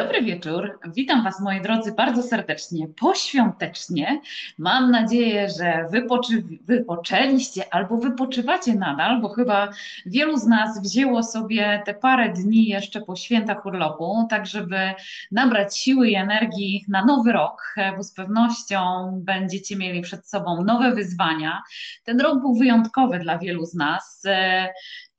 Dobry wieczór. Witam Was, moi drodzy, bardzo serdecznie, poświątecznie. Mam nadzieję, że wypoczy, wypoczęliście albo wypoczywacie nadal, bo chyba wielu z nas wzięło sobie te parę dni jeszcze po świętach urlopu, tak żeby nabrać siły i energii na nowy rok, bo z pewnością będziecie mieli przed sobą nowe wyzwania. Ten rok był wyjątkowy dla wielu z nas.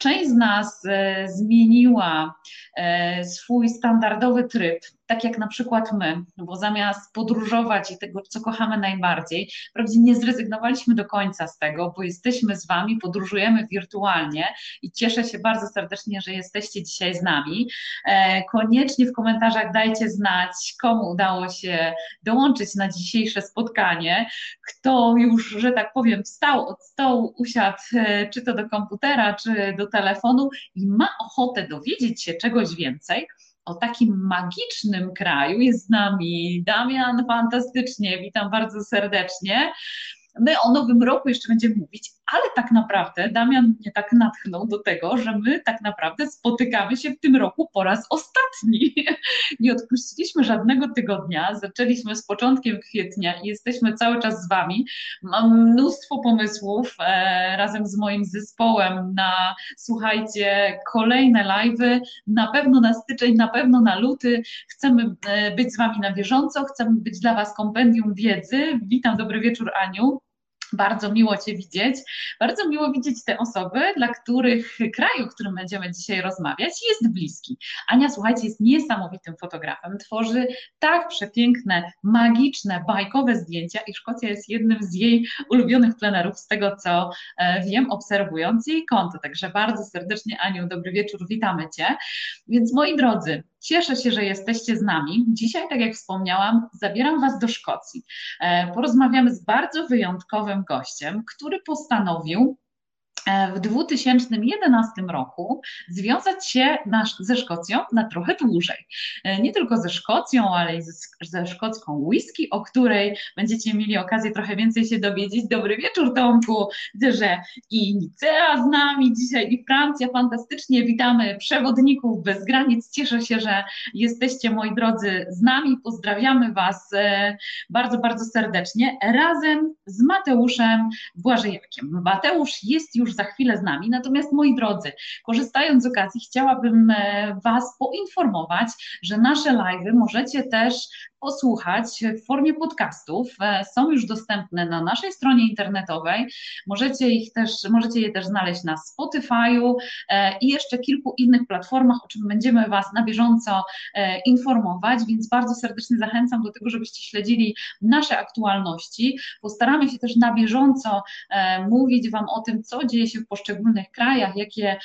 Część z nas e, zmieniła e, swój standardowy tryb tak jak na przykład my, bo zamiast podróżować i tego, co kochamy najbardziej, wprawdzie nie zrezygnowaliśmy do końca z tego, bo jesteśmy z Wami, podróżujemy wirtualnie i cieszę się bardzo serdecznie, że jesteście dzisiaj z nami. E, koniecznie w komentarzach dajcie znać, komu udało się dołączyć na dzisiejsze spotkanie, kto już, że tak powiem, wstał od stołu, usiadł e, czy to do komputera, czy do telefonu i ma ochotę dowiedzieć się czegoś więcej o takim magicznym kraju. Jest z nami Damian, fantastycznie, witam bardzo serdecznie. My o nowym roku jeszcze będziemy mówić, ale tak naprawdę Damian mnie tak natchnął do tego, że my tak naprawdę spotykamy się w tym roku po raz ostatni. Nie odpuściliśmy żadnego tygodnia, zaczęliśmy z początkiem kwietnia i jesteśmy cały czas z Wami. Mam mnóstwo pomysłów e, razem z moim zespołem na, słuchajcie, kolejne live'y, na pewno na styczeń, na pewno na luty. Chcemy e, być z Wami na bieżąco, chcemy być dla Was kompendium wiedzy. Witam, dobry wieczór Aniu. Bardzo miło Cię widzieć. Bardzo miło widzieć te osoby, dla których kraju, w którym będziemy dzisiaj rozmawiać, jest bliski. Ania, słuchajcie, jest niesamowitym fotografem. Tworzy tak przepiękne, magiczne, bajkowe zdjęcia i Szkocja jest jednym z jej ulubionych plenerów, z tego co e, wiem, obserwując jej konto. Także bardzo serdecznie, Aniu, dobry wieczór, witamy Cię. Więc moi drodzy, Cieszę się, że jesteście z nami. Dzisiaj, tak jak wspomniałam, zabieram Was do Szkocji. E, porozmawiamy z bardzo wyjątkowym gościem, który postanowił w 2011 roku związać się na, ze Szkocją na trochę dłużej. E, nie tylko ze Szkocją, ale i ze, ze szkocką whisky, o której będziecie mieli okazję trochę więcej się dowiedzieć. Dobry wieczór Tomku, widzę, że i Nicea z nami dzisiaj i Francja, fantastycznie witamy przewodników bez granic. Cieszę się, że jesteście moi drodzy z nami, pozdrawiamy Was e, bardzo, bardzo serdecznie razem z Mateuszem Błażejakiem. Mateusz jest już już za chwilę z nami. Natomiast moi drodzy, korzystając z okazji, chciałabym e, Was poinformować, że nasze live'y możecie też posłuchać w formie podcastów. E, są już dostępne na naszej stronie internetowej. Możecie ich też, możecie je też znaleźć na Spotify'u e, i jeszcze kilku innych platformach, o czym będziemy Was na bieżąco informować, więc bardzo serdecznie zachęcam do tego, żebyście śledzili nasze aktualności. Postaramy się też na bieżąco mówić Wam o tym, co dzieje się w poszczególnych krajach, jakie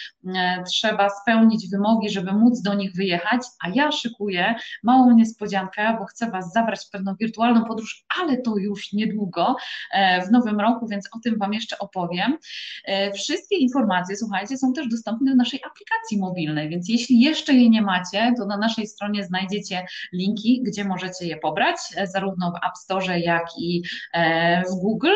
trzeba spełnić wymogi, żeby móc do nich wyjechać, a ja szykuję małą niespodziankę, bo chcę Was zabrać w pewną wirtualną podróż, ale to już niedługo, e, w nowym roku, więc o tym Wam jeszcze opowiem. E, wszystkie informacje, słuchajcie, są też dostępne w naszej aplikacji mobilnej, więc jeśli jeszcze jej nie macie, to na naszej stronie znajdziecie linki, gdzie możecie je pobrać, e, zarówno w App Store, jak i w Google.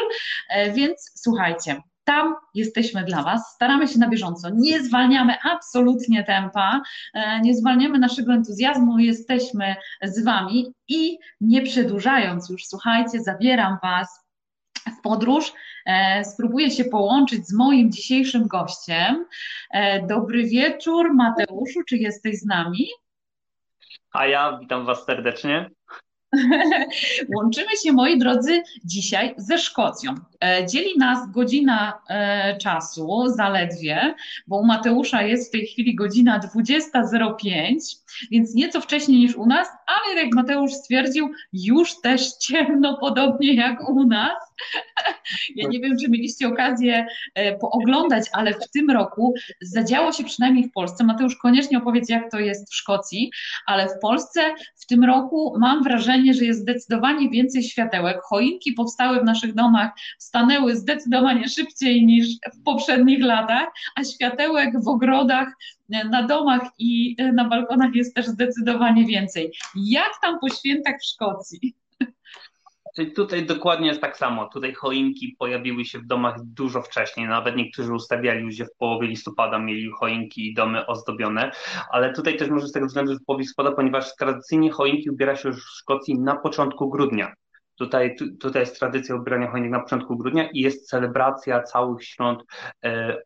Więc słuchajcie, tam jesteśmy dla Was, staramy się na bieżąco, nie zwalniamy absolutnie tempa, e, nie zwalniamy naszego entuzjazmu, jesteśmy z Wami i nie przedłużając już, słuchajcie, zabieram Was w podróż. E, spróbuję się połączyć z moim dzisiejszym gościem. E, dobry wieczór, Mateuszu, czy jesteś z nami? A ja witam Was serdecznie. Łączymy się, moi drodzy, dzisiaj ze Szkocją. E, dzieli nas godzina e, czasu zaledwie, bo u Mateusza jest w tej chwili godzina 20.05, więc nieco wcześniej niż u nas, ale jak Mateusz stwierdził, już też ciemno, podobnie jak u nas. Ja nie wiem, czy mieliście okazję e, pooglądać, ale w tym roku zadziało się przynajmniej w Polsce. Mateusz, koniecznie opowiedz, jak to jest w Szkocji, ale w Polsce w tym roku mam wrażenie, że jest zdecydowanie więcej światełek. Choinki powstały w naszych domach, stanęły zdecydowanie szybciej niż w poprzednich latach, a światełek w ogrodach e, na domach i e, na balkonach jest też zdecydowanie więcej. Jak tam po świętach w Szkocji? Czyli tutaj dokładnie jest tak samo. Tutaj choinki pojawiły się w domach dużo wcześniej. Nawet niektórzy ustawiali je w połowie listopada, mieli choinki i domy ozdobione. Ale tutaj też może z tego względu, że w połowie listopada, ponieważ tradycyjnie choinki ubiera się już w Szkocji na początku grudnia. Tutaj, tu, tutaj jest tradycja ubierania choinek na początku grudnia i jest celebracja całych świąt e,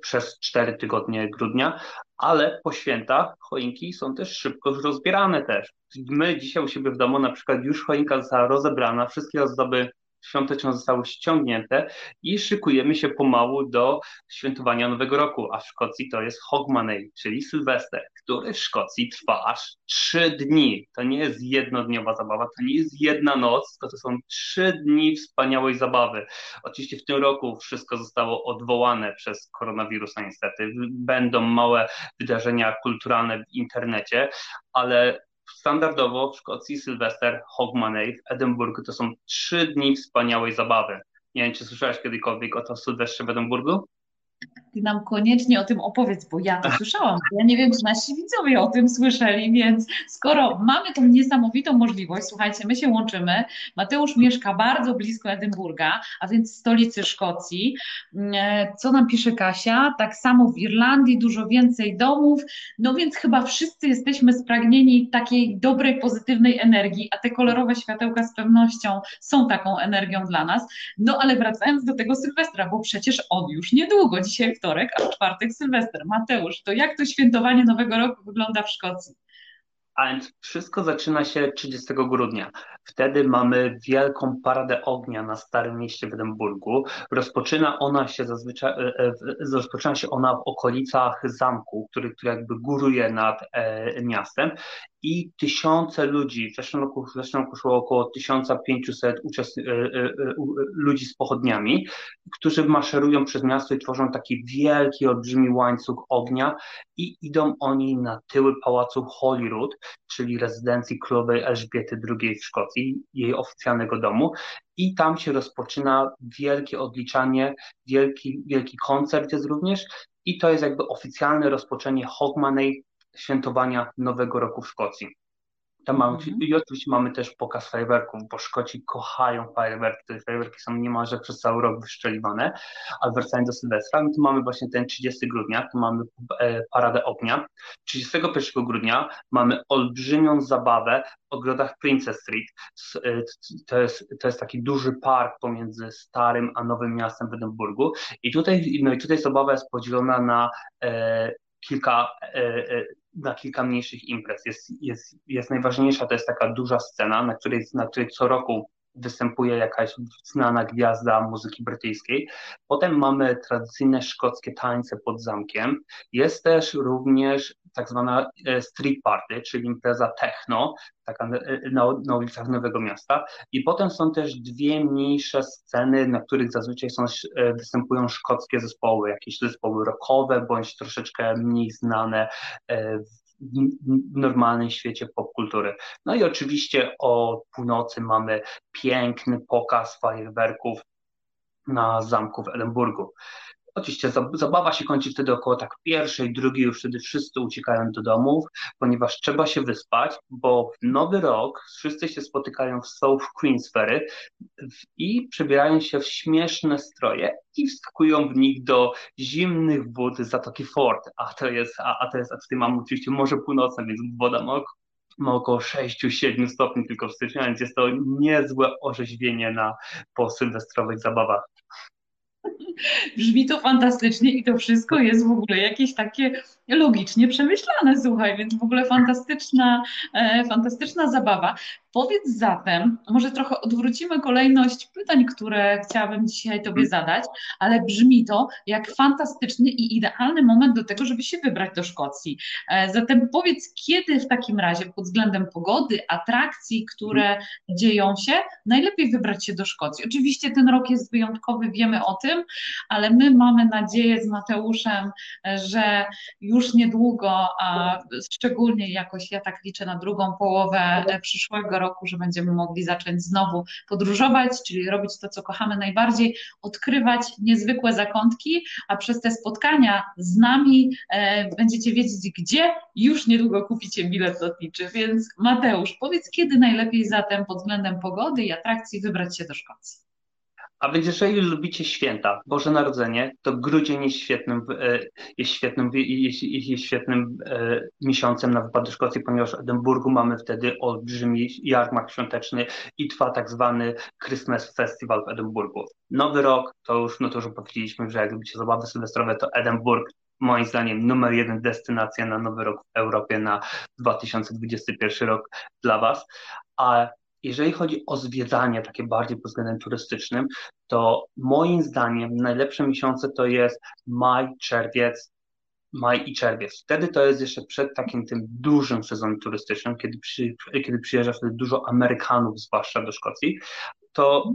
przez cztery tygodnie grudnia, ale po świętach choinki są też szybko rozbierane też. My dzisiaj u siebie w domu na przykład już choinka została rozebrana, wszystkie ozdoby świąteczne zostały ściągnięte i szykujemy się pomału do świętowania Nowego Roku, a w Szkocji to jest Hogmanay, czyli Sylwester, który w Szkocji trwa aż trzy dni. To nie jest jednodniowa zabawa, to nie jest jedna noc, tylko to są trzy dni wspaniałej zabawy. Oczywiście w tym roku wszystko zostało odwołane przez koronawirusa niestety. Będą małe wydarzenia kulturalne w internecie, ale Standardowo w Szkocji Sylwester, Hogmanay w Edynburgu to są trzy dni wspaniałej zabawy. Nie wiem, czy słyszałeś kiedykolwiek o to Sylwestrze w Edynburgu? Ty nam koniecznie o tym opowiedz, bo ja to słyszałam. Ja nie wiem, czy nasi widzowie o tym słyszeli, więc skoro mamy tą niesamowitą możliwość, słuchajcie, my się łączymy. Mateusz mieszka bardzo blisko Edynburga, a więc stolicy Szkocji. E, co nam pisze Kasia? Tak samo w Irlandii dużo więcej domów, no więc chyba wszyscy jesteśmy spragnieni takiej dobrej, pozytywnej energii, a te kolorowe światełka z pewnością są taką energią dla nas. No ale wracając do tego Sylwestra, bo przecież on już niedługo, dzisiaj wtorek, a w czwartek Sylwester. Mateusz, to jak to świętowanie Nowego Roku wygląda w Szkocji? A więc wszystko zaczyna się 30 grudnia. Wtedy mamy wielką paradę ognia na Starym Mieście w Edynburgu. Rozpoczyna ona się zazwyczaj, e, e, rozpoczyna się ona w okolicach zamku, który, który jakby góruje nad e, miastem i tysiące ludzi, w zeszłym roku, w zeszłym roku szło około 1500 uczest... ludzi z pochodniami, którzy maszerują przez miasto i tworzą taki wielki, olbrzymi łańcuch ognia i idą oni na tyły pałacu Holyrood, czyli rezydencji królowej Elżbiety II w Szkocji, jej oficjalnego domu. I tam się rozpoczyna wielkie odliczanie, wielki, wielki koncert jest również. I to jest jakby oficjalne rozpoczęcie Hogmanay, świętowania Nowego Roku w Szkocji. Tam mamy, mm -hmm. I oczywiście mamy też pokaz fajerwerków, bo Szkoci kochają fajerwerki. Te fajerwerki są niemalże przez cały rok wyszczeliwane. Ale wracając do Sylwestra, no to mamy właśnie ten 30 grudnia, tu mamy e, Paradę Ognia. 31 grudnia mamy olbrzymią zabawę w ogrodach Princess Street. E, to jest, to jest taki duży park pomiędzy Starym a Nowym Miastem w Edynburgu. I tutaj, no i tutaj zabawa jest podzielona na e, kilka e, e, na kilka mniejszych imprez. Jest, jest, jest najważniejsza, to jest taka duża scena, na której, na której co roku występuje jakaś znana gwiazda muzyki brytyjskiej. Potem mamy tradycyjne szkockie tańce pod zamkiem. Jest też również tak zwana e, street party, czyli impreza techno, taka na, na ulicach Nowego Miasta. I potem są też dwie mniejsze sceny, na których zazwyczaj są, e, występują szkockie zespoły, jakieś zespoły rockowe, bądź troszeczkę mniej znane e, w normalnym świecie popkultury. No i oczywiście o północy mamy piękny pokaz fajerwerków na zamku w Edynburgu. Oczywiście zabawa się kończy wtedy około tak pierwszej, drugiej, już wtedy wszyscy uciekają do domów, ponieważ trzeba się wyspać, bo nowy rok wszyscy się spotykają w South Queensferry i przebierają się w śmieszne stroje i wskakują w nich do zimnych wód Zatoki Ford, a to jest, a, a to jest, a tutaj mamy oczywiście Morze Północne, więc woda ma ma około 6-7 stopni tylko w styczniu, więc jest to niezłe orzeźwienie na posylwestrowych zabawach. Brzmi to fantastycznie i to wszystko jest w ogóle jakieś takie logicznie przemyślane, słuchaj, więc w ogóle fantastyczna, e, fantastyczna zabawa. Powiedz zatem, może trochę odwrócimy kolejność pytań, które chciałabym dzisiaj Tobie zadać, ale brzmi to jak fantastyczny i idealny moment do tego, żeby się wybrać do Szkocji. E, zatem powiedz, kiedy w takim razie pod względem pogody, atrakcji, które dzieją się, najlepiej wybrać się do Szkocji. Oczywiście ten rok jest wyjątkowy, wiemy o tym, ale my mamy nadzieję z Mateuszem, że już niedługo, a szczególnie jakoś ja tak liczę na drugą połowę przyszłego roku, że będziemy mogli zacząć znowu podróżować, czyli robić to, co kochamy najbardziej, odkrywać niezwykłe zakątki, a przez te spotkania z nami e, będziecie wiedzieć, gdzie już niedługo kupicie bilet lotniczy. Więc Mateusz, powiedz, kiedy najlepiej zatem pod względem pogody i atrakcji wybrać się do Szkocji? A więc jeżeli lubicie święta, Boże Narodzenie, to grudzień jest świetnym, e, jest świetnym, jest, jest świetnym e, miesiącem na wypad do Szkocji, ponieważ w Edynburgu mamy wtedy olbrzymi jarmark świąteczny i trwa tak zwany Christmas Festival w Edynburgu. Nowy rok, to już, no to już powiedzieliśmy, że jak lubicie zabawy sylwestrowe, to Edynburg moim zdaniem numer jeden destynacja na nowy rok w Europie na 2021 rok dla Was. A jeżeli chodzi o zwiedzanie takie bardziej pod względem turystycznym, to moim zdaniem najlepsze miesiące to jest maj, czerwiec, maj i czerwiec. Wtedy to jest jeszcze przed takim tym dużym sezonem turystycznym, kiedy, przy, kiedy przyjeżdża wtedy dużo Amerykanów, zwłaszcza do Szkocji, to,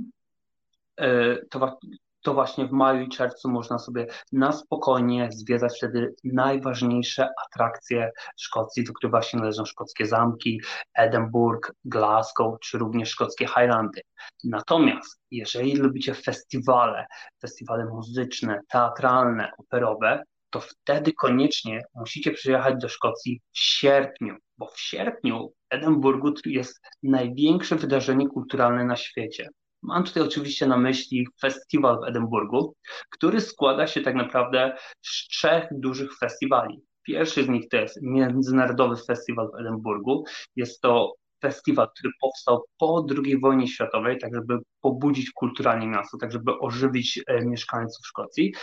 e, to, to właśnie w maju i czerwcu można sobie na spokojnie zwiedzać wtedy najważniejsze atrakcje Szkocji, do których właśnie należą szkockie zamki, Edynburg, Glasgow, czy również szkockie Highlandy. Natomiast jeżeli lubicie festiwale, festiwale muzyczne, teatralne, operowe, to wtedy koniecznie musicie przyjechać do Szkocji w sierpniu, bo w sierpniu w Edynburgu jest największe wydarzenie kulturalne na świecie. Mam tutaj oczywiście na myśli festiwal w Edynburgu, który składa się tak naprawdę z trzech dużych festiwali. Pierwszy z nich to jest Międzynarodowy Festiwal w Edynburgu. Jest to festiwal, który powstał po II wojnie światowej, tak żeby pobudzić kulturalnie miasto, tak żeby ożywić e, mieszkańców Szkocji.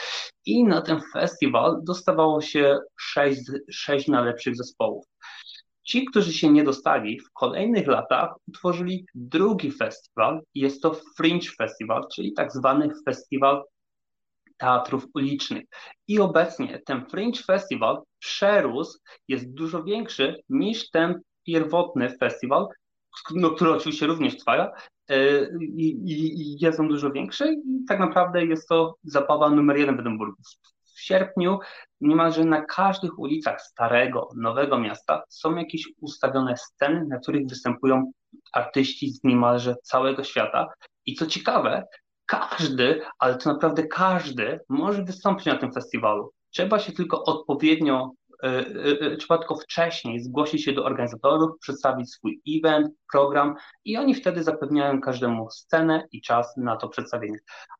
I na ten festiwal dostawało się sześć, sześć najlepszych zespołów. Ci, którzy się nie dostali, w kolejnych latach utworzyli drugi festiwal. Jest to Fringe Festival, czyli tak zwany festiwal teatrów ulicznych. I obecnie ten Fringe Festival przerósł, jest dużo większy niż ten pierwotny festiwal, no, który oczywiście również trwa, e, i, i, i jest on dużo większy i tak naprawdę jest to zabawa numer jeden w Edynburgu w sierpniu niemalże na każdych ulicach Starego, Nowego Miasta są jakieś ustawione sceny, na których występują artyści z niemalże całego świata. I co ciekawe, każdy, ale to naprawdę każdy może wystąpić na tym festiwalu. Trzeba się tylko odpowiednio E, e, e, trzeba tylko wcześniej zgłosić się do organizatorów, przedstawić swój event, program i oni wtedy zapewniają każdemu scenę i czas na to przedstawienie.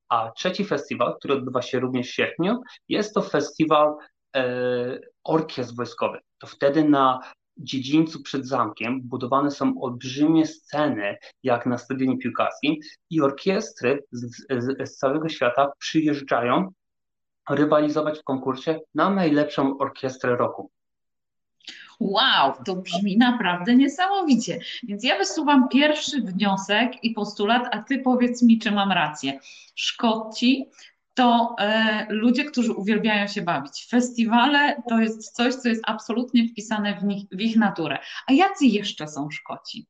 A trzeci festiwal, który odbywa się również w sierpniu, jest to festiwal orkiestr wojskowych. To wtedy na dziedzińcu przed zamkiem budowane są olbrzymie sceny, jak na stadionie piłkarskim i orkiestry z, z, z całego świata przyjeżdżają rywalizować w konkursie na najlepszą orkiestrę roku. Wow, to brzmi naprawdę niesamowicie. Więc ja wysuwam pierwszy wniosek i postulat, a ty powiedz mi, czy mam rację. Szkoci to e, ludzie, którzy uwielbiają się bawić. Festiwale to jest coś, co jest absolutnie wpisane w, nich, w ich naturę. A jacy jeszcze są Szkoci?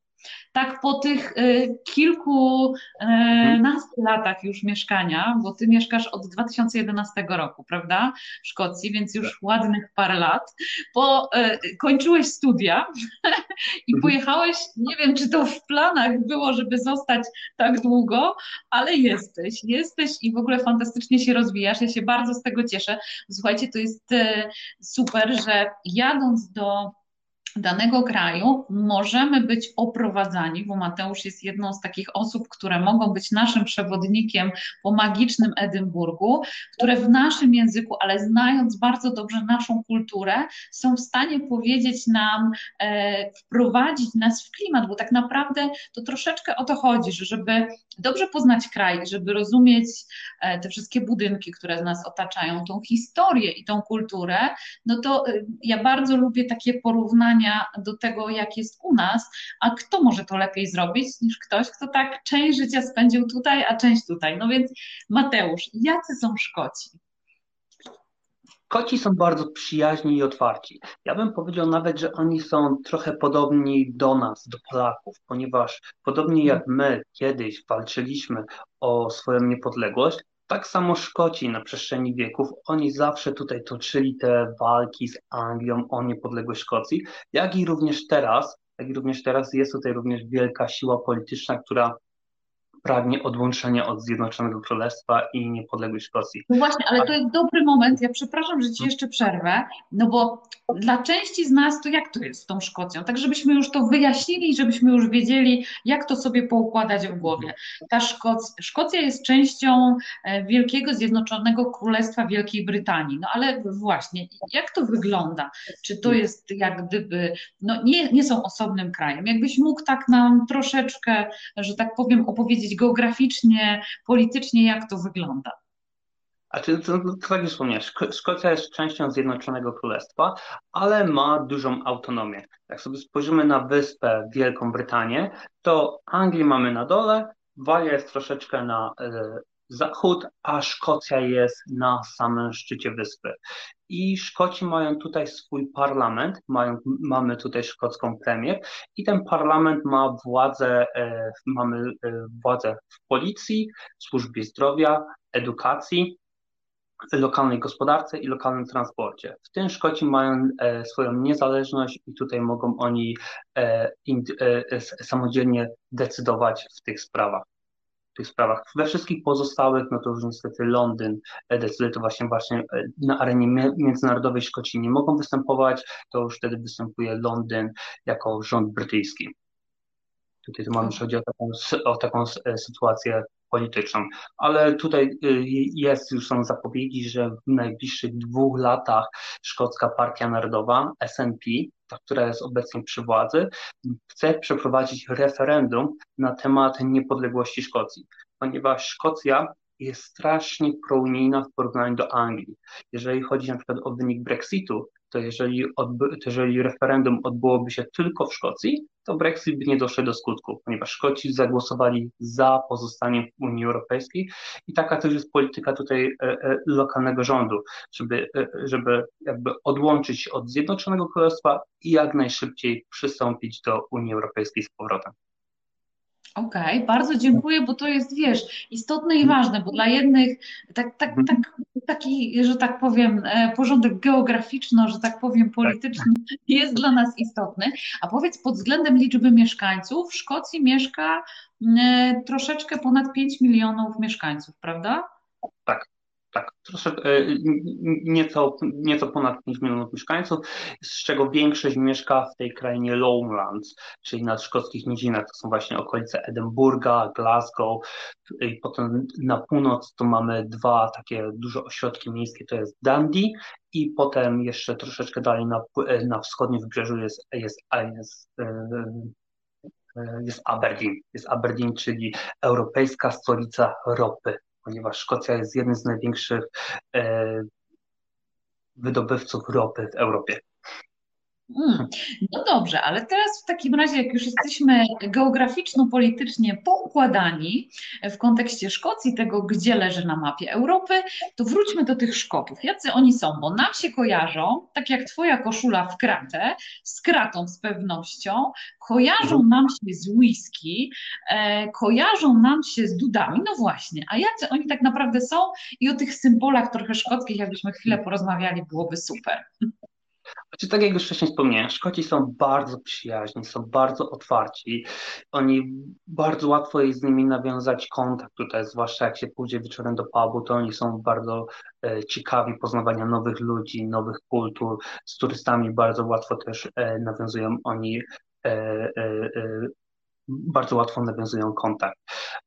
Tak po tych y, kilkunastu y, latach już mieszkania, bo ty mieszkasz od 2011 roku, prawda, w Szkocji, więc już tak. ładnych parę lat, bo y, kończyłeś studia i mhm. pojechałeś, nie wiem czy to w planach było, żeby zostać tak długo, ale jesteś, jesteś i w ogóle fantastycznie się rozwijasz, ja się bardzo z tego cieszę. Słuchajcie, to jest super, że jadąc do danego kraju możemy być oprowadzani, bo Mateusz jest jedną z takich osób, które mogą być naszym przewodnikiem po magicznym Edynburgu, które w naszym języku, ale znając bardzo dobrze naszą kulturę, są w stanie powiedzieć nam, e, wprowadzić nas w klimat, bo tak naprawdę to troszeczkę o to chodzi, że żeby dobrze poznać kraj, żeby rozumieć e, te wszystkie budynki, które nas otaczają, tą historię i tą kulturę, no to e, ja bardzo lubię takie porównania do tego, jak jest u nas, a kto może to lepiej zrobić niż ktoś, kto tak część życia spędził tutaj, a część tutaj. No więc Mateusz, jacy są Szkoci? Szkoci są bardzo przyjaźni i otwarci. Ja bym powiedział nawet, że oni są trochę podobni do nas, do Polaków, ponieważ podobnie jak my kiedyś walczyliśmy o swoją niepodległość, Tak samo Szkoci na przestrzeni wieków, oni zawsze tutaj toczyli te walki z Anglią o niepodległość Szkocji, jak i również teraz, jak i również teraz jest tutaj również wielka siła polityczna, która pragnie odłączenia od Zjednoczonego Królestwa i niepodległość Szkocji. No właśnie, ale to jest dobry moment. Ja przepraszam, że ci jeszcze przerwę, no bo dla części z nas to jak to jest z tą Szkocją? Tak, żebyśmy już to wyjaśnili, żebyśmy już wiedzieli, jak to sobie poukładać w głowie. Ta Szkoc Szkocja jest częścią e, Wielkiego Zjednoczonego Królestwa Wielkiej Brytanii. No ale właśnie, jak to wygląda? Czy to jest jak gdyby, no nie, nie są osobnym krajem? Jakbyś mógł tak nam troszeczkę, że tak powiem, opowiedzieć geograficznie, politycznie, jak to wygląda? A czy, to, to, tak jak wspomniałeś, Szkocja jest częścią Zjednoczonego Królestwa, ale ma dużą autonomię. Jak sobie spojrzymy na wyspę Wielką Brytanię, to Anglię mamy na dole, Walia jest troszeczkę na y, zachód, a Szkocja jest na samym szczycie wyspy. I Szkoci mają tutaj swój parlament, mają, mamy tutaj szkocką premię i ten parlament ma władzę, e, mamy e, władzę w policji, służbie zdrowia, edukacji, lokalnej gospodarce i lokalnym transporcie. W tym Szkoci mają e, swoją niezależność i tutaj mogą oni e, in, e, samodzielnie decydować w tych sprawach tych sprawach. We wszystkich pozostałych, no to już niestety Londyn decyduje to właśnie, właśnie e, na arenie międzynarodowej Szkoci nie mogą występować, to już wtedy występuje Londyn jako rząd brytyjski. Tutaj to mamy, chodzi o taką, o taką e, sytuację polityczną. Ale tutaj y, jest, już są zapowiedzi, że w najbliższych dwóch latach Szkocka Partia Narodowa, SNP, która jest obecnie przy władzy, chce przeprowadzić referendum na temat niepodległości Szkocji, ponieważ Szkocja jest strasznie prounijna w porównaniu do Anglii. Jeżeli chodzi na przykład o wynik Brexitu, to jeżeli, jeżeli referendum odbyłoby się tylko w Szkocji, to Brexit by nie doszedł do skutku, ponieważ Szkoci zagłosowali za pozostaniem w Unii Europejskiej i taka też jest polityka tutaj e, e, lokalnego rządu, żeby, e, żeby jakby odłączyć się od Zjednoczonego Królestwa i jak najszybciej przystąpić do Unii Europejskiej z powrotem. Okej, okay, bardzo dziękuję, bo to jest, wiesz, istotne i ważne, bo dla jednych tak, tak, mhm. tak, taki, że tak powiem, e, porządek geograficzno, że tak powiem, polityczny jest dla nas istotny. A powiedz, pod względem liczby mieszkańców, w Szkocji mieszka e, troszeczkę ponad 5 milionów mieszkańców, prawda? Tak. Tak, troszeczkę, e, nieco, nieco ponad 5 milionów mieszkańców, z czego większość mieszka w tej krainie Lowlands, czyli na szkockich nizinach. To są właśnie okolice Edynburga, Glasgow i potem na północ to mamy dwa takie duże ośrodki miejskie, to jest Dundee i potem jeszcze troszeczkę dalej na, na wschodnim wybrzeżu jest, jest, jest, e, jest Aberdeen. Jest Aberdeen, czyli europejska stolica ropy ponieważ Szkocja jest jednym z największych e, wydobywców ropy w Europie. Hmm. No dobrze, ale teraz w takim razie, jak już jesteśmy geograficzno-politycznie poukładani w kontekście Szkocji, tego gdzie leży na mapie Europy, to wróćmy do tych Szkotów. Jacy oni są? Bo nam się kojarzą, tak jak Twoja koszula w kratę, z kratą z pewnością, kojarzą mhm. nam się z whisky, e, kojarzą nam się z dudami. No właśnie, a jacy oni tak naprawdę są? I o tych symbolach trochę szkockich, jakbyśmy chwilę porozmawiali, byłoby super. Znaczy, tak jak już wcześniej wspomniałem, Szkoci są bardzo przyjaźni, są bardzo otwarci. Oni bardzo łatwo jest z nimi nawiązać kontakt tutaj, zwłaszcza jak się pójdzie wieczorem do pubu, to oni są bardzo e, ciekawi poznawania nowych ludzi, nowych kultur. Z turystami bardzo łatwo też e, nawiązują oni e, e, e bardzo łatwo nawiązują kontakt.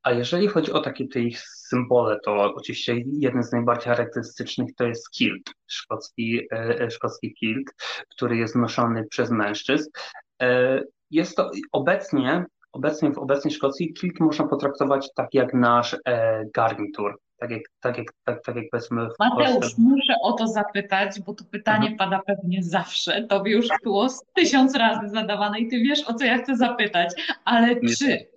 A jeżeli chodzi o takie te ich symbole, to oczywiście jeden z najbardziej charakterystycznych to jest kilt, szkocki, e, e, szkocki kilt, który jest noszony przez mężczyzn. E, jest to obecnie, obecnie w obecnej Szkocji kilt można potraktować tak jak nasz garnitur. Tak jak, tak jak, tak, tak jak powiedzmy w Mateusz, Polsce. muszę o to zapytać, bo to pytanie mhm. pada pewnie zawsze. Tobie już było tysiąc razy zadawane i ty wiesz, o co ja chcę zapytać. Ale nie. czy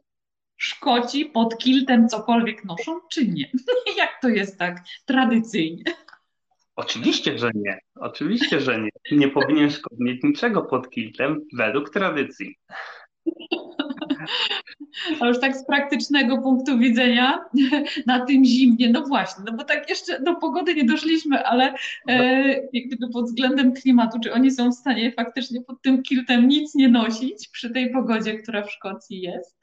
Szkoci pod kiltem cokolwiek noszą, czy nie? Jak to jest tak tradycyjnie? Oczywiście, że nie. Oczywiście, że nie. Nie powinien Szkot mieć niczego pod kiltem według tradycji. A już tak z praktycznego punktu widzenia na tym zimnie, no właśnie, no bo tak jeszcze do pogody nie doszliśmy, ale e, jakby pod względem klimatu, czy oni są w stanie faktycznie pod tym kiltem nic nie nosić przy tej pogodzie, która w Szkocji jest?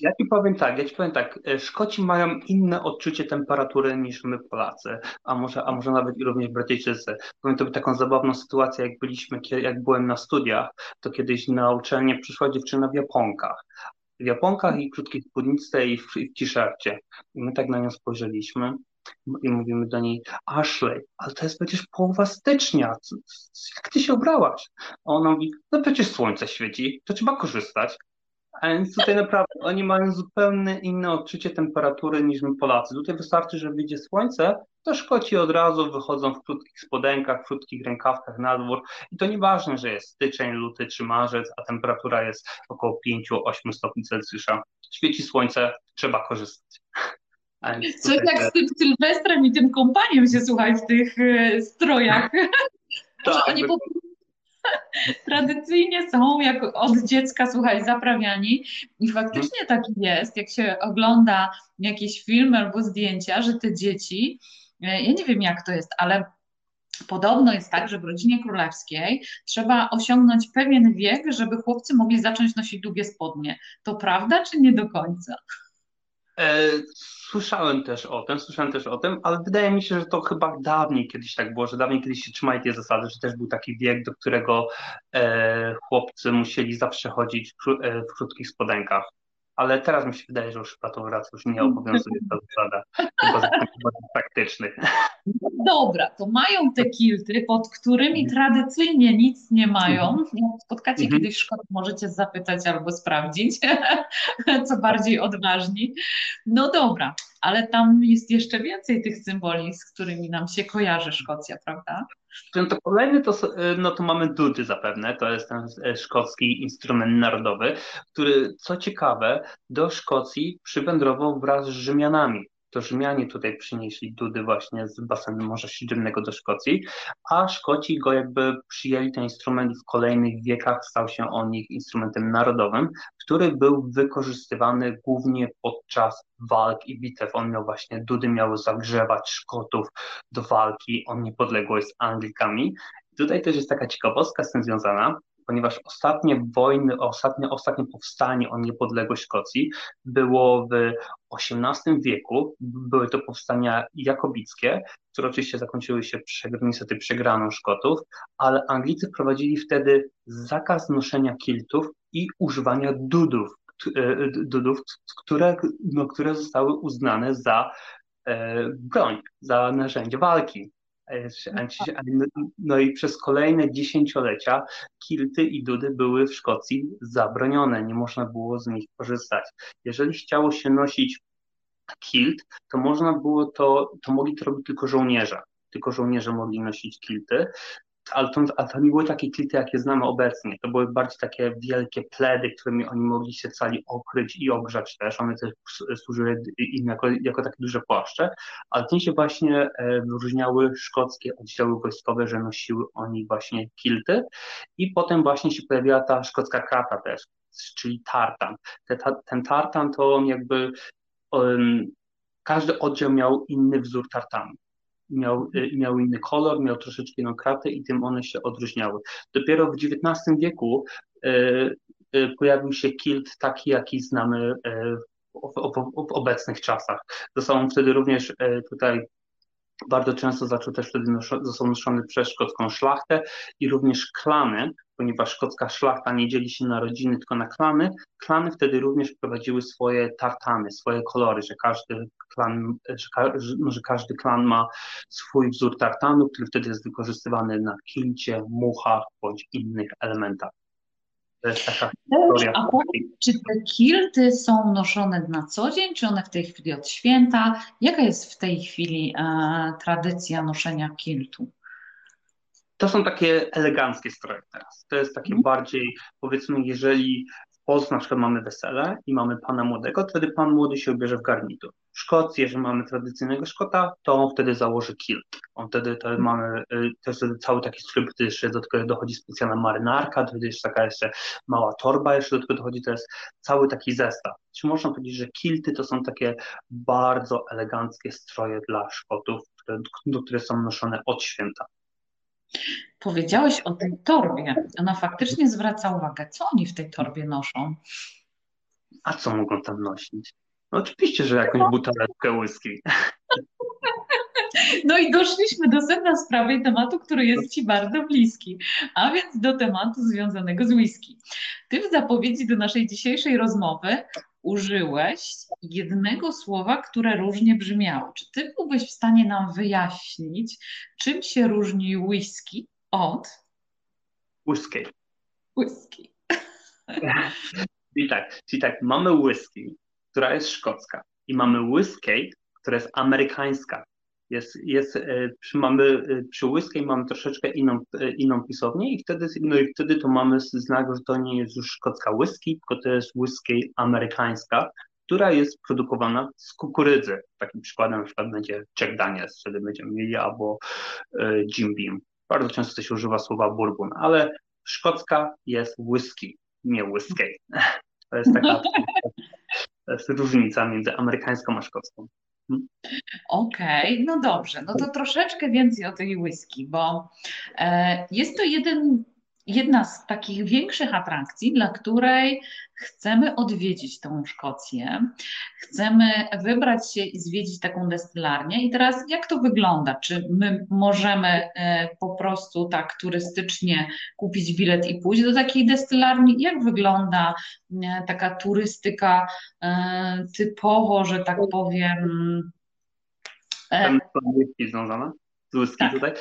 Ja ci powiem tak, ja ci powiem tak, e, Szkoci mają inne odczucie temperatury niż my Polacy, a może, a może nawet i również Brytyjczycy. Powiem tobie taką zabawną sytuację, jak byliśmy, jak byłem na studiach, to kiedyś na uczelnię przyszła dziewczyna w japonkach. W japonkach i krótkiej spódniczce i w, w t-shircie. I my tak na nią spojrzeliśmy i mówimy do niej, Ashley, ale to jest przecież połowa stycznia, jak ty się ubrałaś? A ona mówi, no przecież słońce świeci, to trzeba korzystać. A więc tutaj naprawdę oni mają zupełnie inne odczucie temperatury niż my Polacy. Tutaj wystarczy, że wyjdzie słońce, to Szkoci od razu wychodzą w krótkich spodenkach, w krótkich rękawkach na dwór i to nieważne, że jest styczeń, luty czy marzec, a temperatura jest około 5-8 stopni Celsjusza. Świeci słońce, trzeba korzystać. Co jak z tym Sylwestrem i tym kompaniem się słuchać w tych e, strojach. Tak, oni po tradycyjnie są jak od dziecka, słuchaj, zaprawiani i faktycznie tak jest, jak się ogląda jakieś filmy albo zdjęcia, że te dzieci, e, ja nie wiem jak to jest, ale Podobno jest tak, że w rodzinie królewskiej trzeba osiągnąć pewien wiek, żeby chłopcy mogli zacząć nosić długie spodnie. To prawda, czy nie do końca? E, słyszałem też o tym, słyszałem też o tym, ale wydaje mi się, że to chyba dawniej kiedyś tak było, że dawniej kiedyś się trzymali tej zasady, że też był taki wiek, do którego e, chłopcy musieli zawsze chodzić w, e, w krótkich spodenkach ale teraz mi się wydaje, że już chyba to wraca, już nie obowiązuje ta zasada, tylko z praktycznych. Dobra, to mają te kilty, pod którymi mhm. tradycyjnie nic nie mają. Mhm. Jak spotkacie mhm. kiedyś szkołę, możecie zapytać albo sprawdzić, co bardziej odważni. No dobra, ale tam jest jeszcze więcej tych symboli, z którymi nam się kojarzy Szkocja, prawda? To kolejny to, no to mamy dudy zapewne, to jest ten e, szkocki instrument narodowy, który co ciekawe do Szkocji przywędrował wraz z Rzymianami to Rzymianie tutaj przynieśli dudy właśnie z basenu Morza Śródziemnego do Szkocji, a Szkoci go jakby przyjęli ten instrument w kolejnych wiekach, stał się on ich instrumentem narodowym, który był wykorzystywany głównie podczas walk i bitew. On miał właśnie, dudy miały zagrzewać Szkotów do walki o niepodległość z Anglikami. Tutaj też jest taka ciekawostka z tym związana, ponieważ ostatnie wojny, ostatnie, ostatnie powstanie o niepodległość Szkocji było w XVIII wieku. Były to powstania jakobickie, które oczywiście zakończyły się niestety przegraną Szkotów, ale Anglicy wprowadzili wtedy zakaz noszenia kiltów i używania dudów, e, dudów które, no, które zostały uznane za e, broń, za narzędzie walki. No i przez kolejne dziesięciolecia kilty i dudy były w Szkocji zabronione, nie można było z nich korzystać. Jeżeli chciało się nosić kilt, to można było to, to mogli to robić tylko żołnierze. Tylko żołnierze mogli nosić kilty, ale to, ale to nie były takie klity, jakie znamy obecnie. To były bardziej takie wielkie pledy, którymi oni mogli się cali okryć i ogrzać też. One też służyły im jako, jako takie duże płaszcze, ale tym się właśnie e, wyróżniały szkockie oddziały wojskowe, że nosiły oni właśnie kilty i potem właśnie się pojawiła ta szkocka krata też, czyli tartan. Te, ta, ten tartan to jakby um, każdy oddział miał inny wzór tartanu miał, y, miał inny kolor, miał troszeczkę inną kratę i tym one się odróżniały. Dopiero w XIX wieku y, y, pojawił się kilt taki, jaki znamy w obecnych czasach. Został wtedy również tutaj bardzo często zaczął też wtedy został noszony przez szkocką szlachtę i również klany, ponieważ szkocka szlachta nie dzieli się na rodziny, tylko na klany. Klany wtedy również wprowadziły swoje tartany, swoje kolory, że każdy klan, że, no, że każdy klan ma swój wzór tartanu, który wtedy jest wykorzystywany na kilcie, muchach bądź innych elementach. To jest taka historia. A czy te kilty są noszone na co dzień, czy one w tej chwili od święta? Jaka jest w tej chwili e, tradycja noszenia kiltu? To są takie eleganckie stroje teraz. To jest takie mm. bardziej, powiedzmy, jeżeli Na przykład mamy wesele i mamy pana młodego, wtedy pan młody się ubierze w garnitur. W Szkocji, jeżeli mamy tradycyjnego Szkota, to on wtedy założy kilt. On wtedy to mamy, y, to jest cały taki strój, wtedy jeszcze do tego dochodzi specjalna marynarka, wtedy jeszcze taka jeszcze mała torba jeszcze do tego dochodzi, to jest cały taki zestaw. Czy można powiedzieć, że kilty to są takie bardzo eleganckie stroje dla Szkotów, które, które są noszone od święta. Powiedziałeś o tej torbie. Ona faktycznie zwraca uwagę. Co oni w tej torbie noszą? A co mogą tam nosić? No oczywiście, że jakąś butelkę whisky. No i doszliśmy do sedna sprawy i tematu, który jest Ci bardzo bliski, a więc do tematu związanego z whisky. Ty w zapowiedzi do naszej dzisiejszej rozmowy użyłeś jednego słowa, które różnie brzmiało. Czy ty byłbyś w stanie nam wyjaśnić, czym się różni whisky od whisky? Whisky. I tak, czyli tak, mamy whisky, która jest szkocka i mamy whisky, która jest amerykańska. Jest, jest, e, przy, mamy, e, przy whisky mamy troszeczkę inną, e, inną pisownię i wtedy, no i wtedy to mamy znak, że to nie jest już szkocka whisky, tylko to jest whisky amerykańska, która jest produkowana z kukurydzy. Takim przykładem na przykład będzie Jack Daniels, wtedy będziemy mieli albo Jim Beam. Bardzo często się używa słowa bourbon, ale szkocka jest whisky, nie whisky. To jest taka to jest różnica między amerykańską a szkocką. Hmm? Okej, okay, no dobrze, no to troszeczkę więcej o tej whisky, bo e, jest to jeden jedna z takich większych atrakcji, dla której chcemy odwiedzić tą Szkocję, chcemy wybrać się i zwiedzić taką destylarnię. I teraz jak to wygląda? Czy my możemy e, po prostu tak turystycznie kupić bilet i pójść do takiej destylarni? Jak wygląda e, taka turystyka e, typowo, że tak powiem? Tam jest związana z tak. tutaj.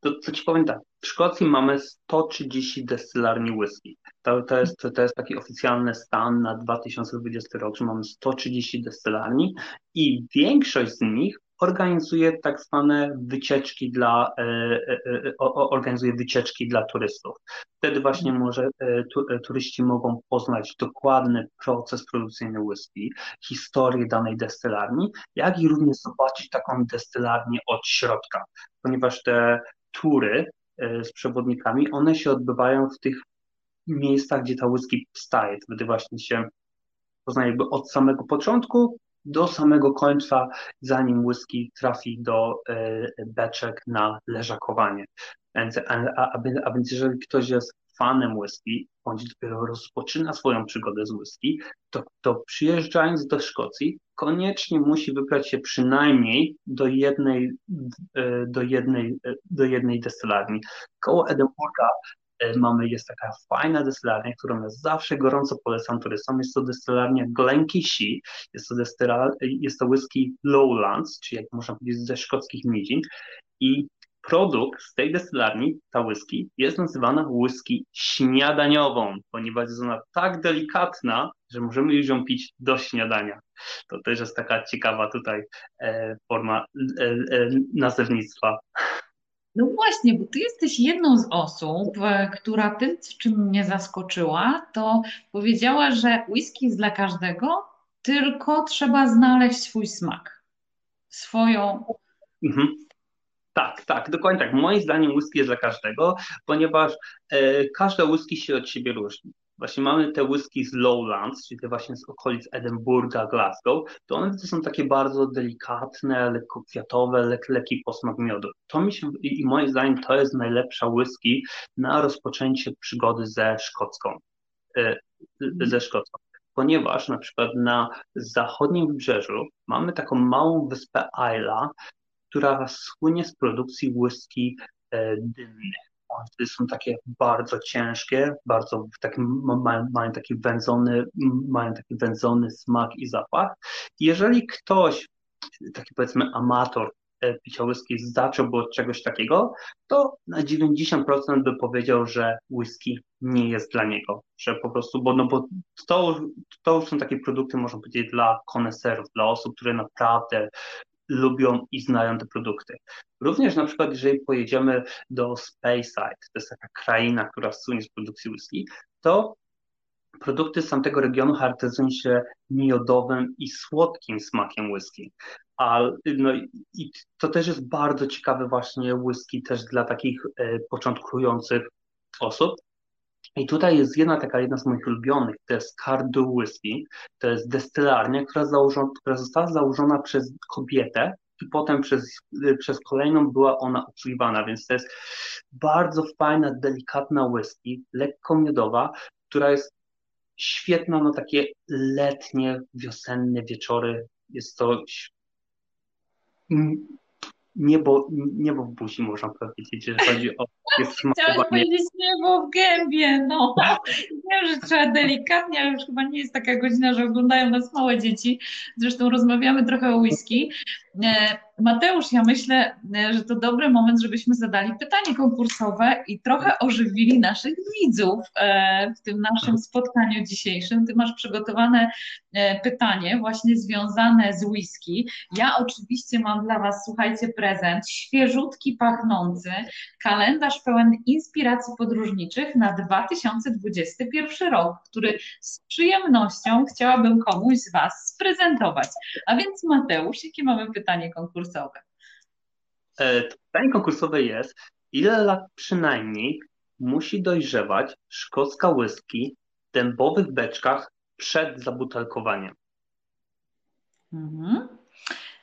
To, to ci powiem tak, w Szkocji mamy 130 destylarni whisky. To, to, jest, to jest taki oficjalny stan na 2020 rok, że mamy 130 destylarni i większość z nich organizuje tak zwane wycieczki dla, e, e, e, organizuje wycieczki dla turystów. Wtedy właśnie może tu, turyści mogą poznać dokładny proces produkcyjny whisky, historię danej destylarni, jak i również zobaczyć taką destylarnię od środka, ponieważ te tury e, z przewodnikami, one się odbywają w tych miejscach, gdzie ta whisky powstaje. Wtedy właśnie się poznaje jakby od samego początku do samego końca, zanim whisky trafi do e, beczek na leżakowanie. Więc, a, a, a więc jeżeli ktoś jest fanem whisky, bądź dopiero rozpoczyna swoją przygodę z whisky, to, to przyjeżdżając do Szkocji, koniecznie musi wybrać się przynajmniej do jednej, e, do jednej, e, do jednej destylarni. Koło Edynburga e, mamy, jest taka fajna destylarnia, którą ja zawsze gorąco polecam turystom. Jest to destylarnia Glenkey jest to, destylar, jest to whisky Lowlands, czyli jak można powiedzieć ze szkockich miedzin i produkt z tej destylarni, ta whisky, jest nazywana whisky śniadaniową, ponieważ jest ona tak delikatna, że możemy już ją pić do śniadania. To też jest taka ciekawa tutaj e, forma e, e, nazewnictwa. No właśnie, bo ty jesteś jedną z osób, która tym, czym mnie zaskoczyła, to powiedziała, że whisky jest dla każdego, tylko trzeba znaleźć swój smak, swoją. Mhm tak, tak, dokładnie tak. Moim zdaniem whisky jest dla każdego, ponieważ e, każde whisky się od siebie różni. Właśnie mamy te whisky z Lowlands, czyli te właśnie z okolic Edynburga, Glasgow, to one to są takie bardzo delikatne, lekko kwiatowe, lek, lekki posmak miodu. To mi się, i moim zdaniem to jest najlepsza whisky na rozpoczęcie przygody ze szkocką. E, ze szkocką ponieważ na przykład na zachodnim wybrzeżu mamy taką małą wyspę Isla, która słynie z produkcji whisky e, dymnych. One są takie bardzo ciężkie, bardzo taki, mają, mają, taki wędzony, mają taki wędzony smak i zapach. Jeżeli ktoś, taki powiedzmy amator e, picia whisky zacząłby od czegoś takiego, to na 90% by powiedział, że whisky nie jest dla niego, że po prostu, bo, no bo to, to są takie produkty, można powiedzieć, dla koneserów, dla osób, które naprawdę lubią i znają te produkty. Również na przykład, jeżeli pojedziemy do Speyside, to jest taka kraina, która słynie z produkcji whisky, to Produkty z tamtego regionu charakteryzują się miodowym i słodkim smakiem whisky. A, no, I to też jest bardzo ciekawe właśnie whisky też dla takich e, początkujących osób. I tutaj jest jedna taka, jedna z moich ulubionych, to jest Cardu Whisky. To jest destylarnia, która, założona, która została założona przez kobietę i potem przez, e, przez kolejną była ona obsługiwana, więc to jest bardzo fajna, delikatna whisky, lekko miodowa, która jest świetna na takie letnie, wiosenne wieczory. Jest to niebo, niebo w buzi, można powiedzieć, jeżeli chodzi o Chciałam powiedzieć niebo w gębie, no. Wiem, że trzeba delikatnie, ale już chyba nie jest taka godzina, że oglądają nas małe dzieci. Zresztą rozmawiamy trochę o whisky. E, Mateusz, ja myślę, e, że to dobry moment, żebyśmy zadali pytanie konkursowe i trochę ożywili naszych widzów e, w tym naszym spotkaniu dzisiejszym. Ty masz przygotowane pytanie właśnie związane z whisky. Ja oczywiście mam dla Was, słuchajcie, prezent świeżutki, pachnący, kalendarz pełen inspiracji podróżniczych na 2021 rok, który z przyjemnością chciałabym komuś z Was sprezentować. A więc Mateusz, jakie mamy pytanie konkursowe? E, pytanie konkursowe jest, ile lat przynajmniej musi dojrzewać szkocka whisky w dębowych beczkach przed zabutelkowaniem? Mhm.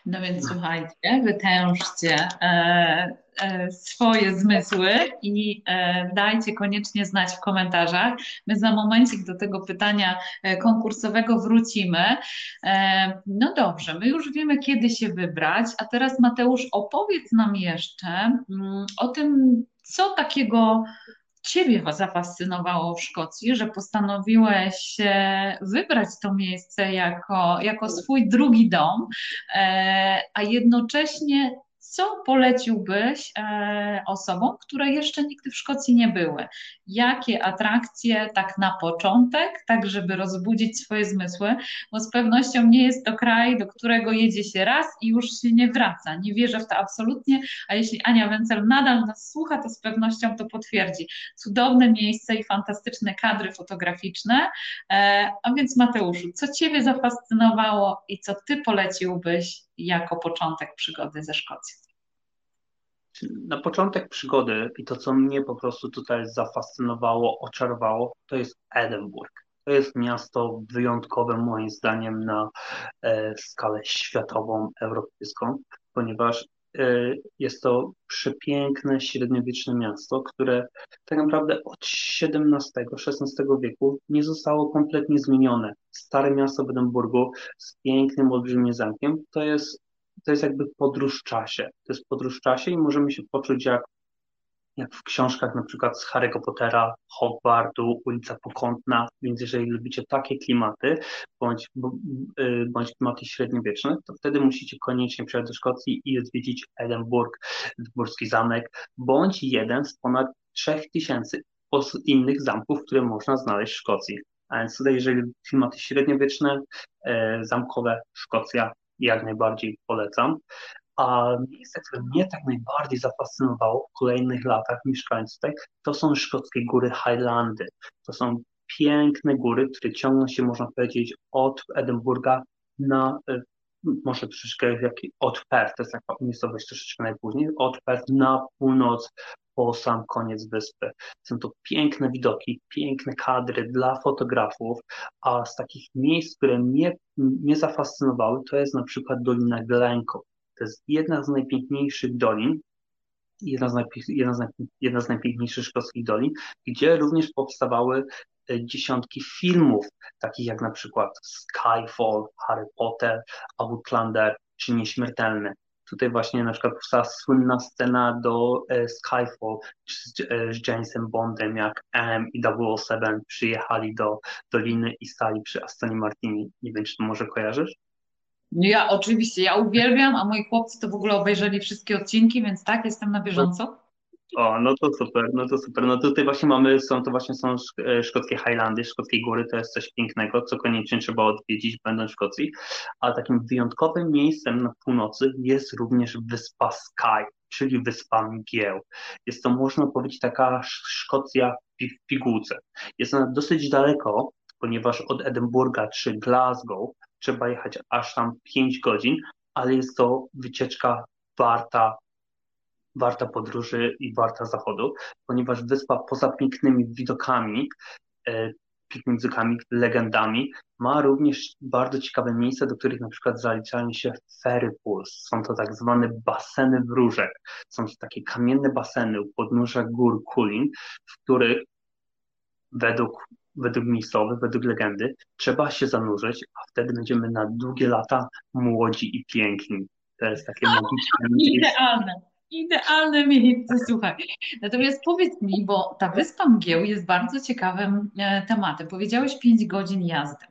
No więc słuchajcie, wytężcie e, e, swoje zmysły i e, dajcie koniecznie znać w komentarzach. My za momencik do tego pytania e, konkursowego wrócimy. E, no dobrze, my już wiemy, kiedy się wybrać, a teraz Mateusz, opowiedz nam jeszcze mm, o tym, co takiego Ciebie zafascynowało w Szkocji, że postanowiłeś wybrać to miejsce jako, jako swój drugi dom, e, a jednocześnie co poleciłbyś e, osobom, które jeszcze nigdy w Szkocji nie były? Jakie atrakcje tak na początek, tak żeby rozbudzić swoje zmysły, bo z pewnością nie jest to kraj, do którego jedzie się raz i już się nie wraca. Nie wierzę w to absolutnie, a jeśli Ania Wencel nadal nas słucha, to z pewnością to potwierdzi. Cudowne miejsce i fantastyczne kadry fotograficzne. E, a więc Mateuszu, co Ciebie zafascynowało i co Ty poleciłbyś jako początek przygody ze Szkocją? Na początek przygody i to, co mnie po prostu tutaj zafascynowało, oczarowało, to jest Edynburg. To jest miasto wyjątkowe moim zdaniem na e, skalę światową, europejską, ponieważ e, jest to przepiękne, średniowieczne miasto, które tak naprawdę od XVII-XVI wieku nie zostało kompletnie zmienione. Stare miasto w Edynburgu z pięknym, olbrzymim zamkiem to jest to jest jakby podróż w czasie. To jest podróż w czasie i możemy się poczuć jak, jak w książkach na przykład z Harry'ego Pottera, Hogwartu, Ulica Pokątna, więc jeżeli lubicie takie klimaty, bądź, y, bądź klimaty średniowieczne, to wtedy musicie koniecznie przyjechać do Szkocji i odwiedzić Edynburg, Edynburski Zamek, bądź jeden z ponad 3000 innych zamków, które można znaleźć w Szkocji. A więc tutaj, jeżeli klimaty średniowieczne, e, zamkowe, Szkocja, jak najbardziej polecam. A miejsce, które mnie tak najbardziej zafascynowało w kolejnych latach mieszkając tutaj, to są szkockie góry Highlandy. To są piękne góry, które ciągną się, można powiedzieć, od Edynburga na, e, może troszeczkę od Perth, to jest taka miejscowość troszeczkę najpóźniej, od Perth na północ po sam koniec wyspy. Są to piękne widoki, piękne kadry dla fotografów, a z takich miejsc, które mnie, mnie zafascynowały, to jest na przykład Dolina Glencoe. To jest jedna z najpiękniejszych dolin, jedna z, jedna z, jedna z najpiękniejszych szkockich dolin, gdzie również powstawały e, dziesiątki filmów, takich jak na przykład Skyfall, Harry Potter, Outlander czy Nieśmiertelny. Tutaj właśnie na przykład powstała słynna scena do e, Skyfall z, e, z Jamesem Bondem, jak M i 007 przyjechali do Doliny i stali przy Astonie Martini. Nie wiem, czy to może kojarzysz? Ja oczywiście, ja uwielbiam, a moi chłopcy to w ogóle obejrzeli wszystkie odcinki, więc tak, jestem na bieżąco. O, no to super, no to super. No tutaj właśnie mamy, są to właśnie są e, szkockie Highlandy, szkockie góry, to jest coś pięknego, co koniecznie trzeba odwiedzić, będąc w Szkocji. A takim wyjątkowym miejscem na północy jest również wyspa Skye, czyli wyspa Mgieł. Jest to, można powiedzieć, taka Szkocja w pigułce. Jest ona dosyć daleko ponieważ od Edynburga czy Glasgow trzeba jechać aż tam 5 godzin, ale jest to wycieczka warta, warta podróży i warta zachodu, ponieważ wyspa poza pięknymi widokami, e, pięknymi legendami, ma również bardzo ciekawe miejsca, do których na przykład zaliczają się ferry pools. Są to tak zwane baseny wróżek. Są to takie kamienne baseny u podnóża gór Kulin, w których według, według miejscowych, według legendy, trzeba się zanurzyć, a wtedy będziemy na długie lata młodzi i piękni. To jest takie magiczne miejsce. Idealne. Idealne miejsce, słuchaj. Natomiast powiedz mi, bo ta Wyspa Mgieł jest bardzo ciekawym e, tematem. Powiedziałeś 5 godzin jazdy.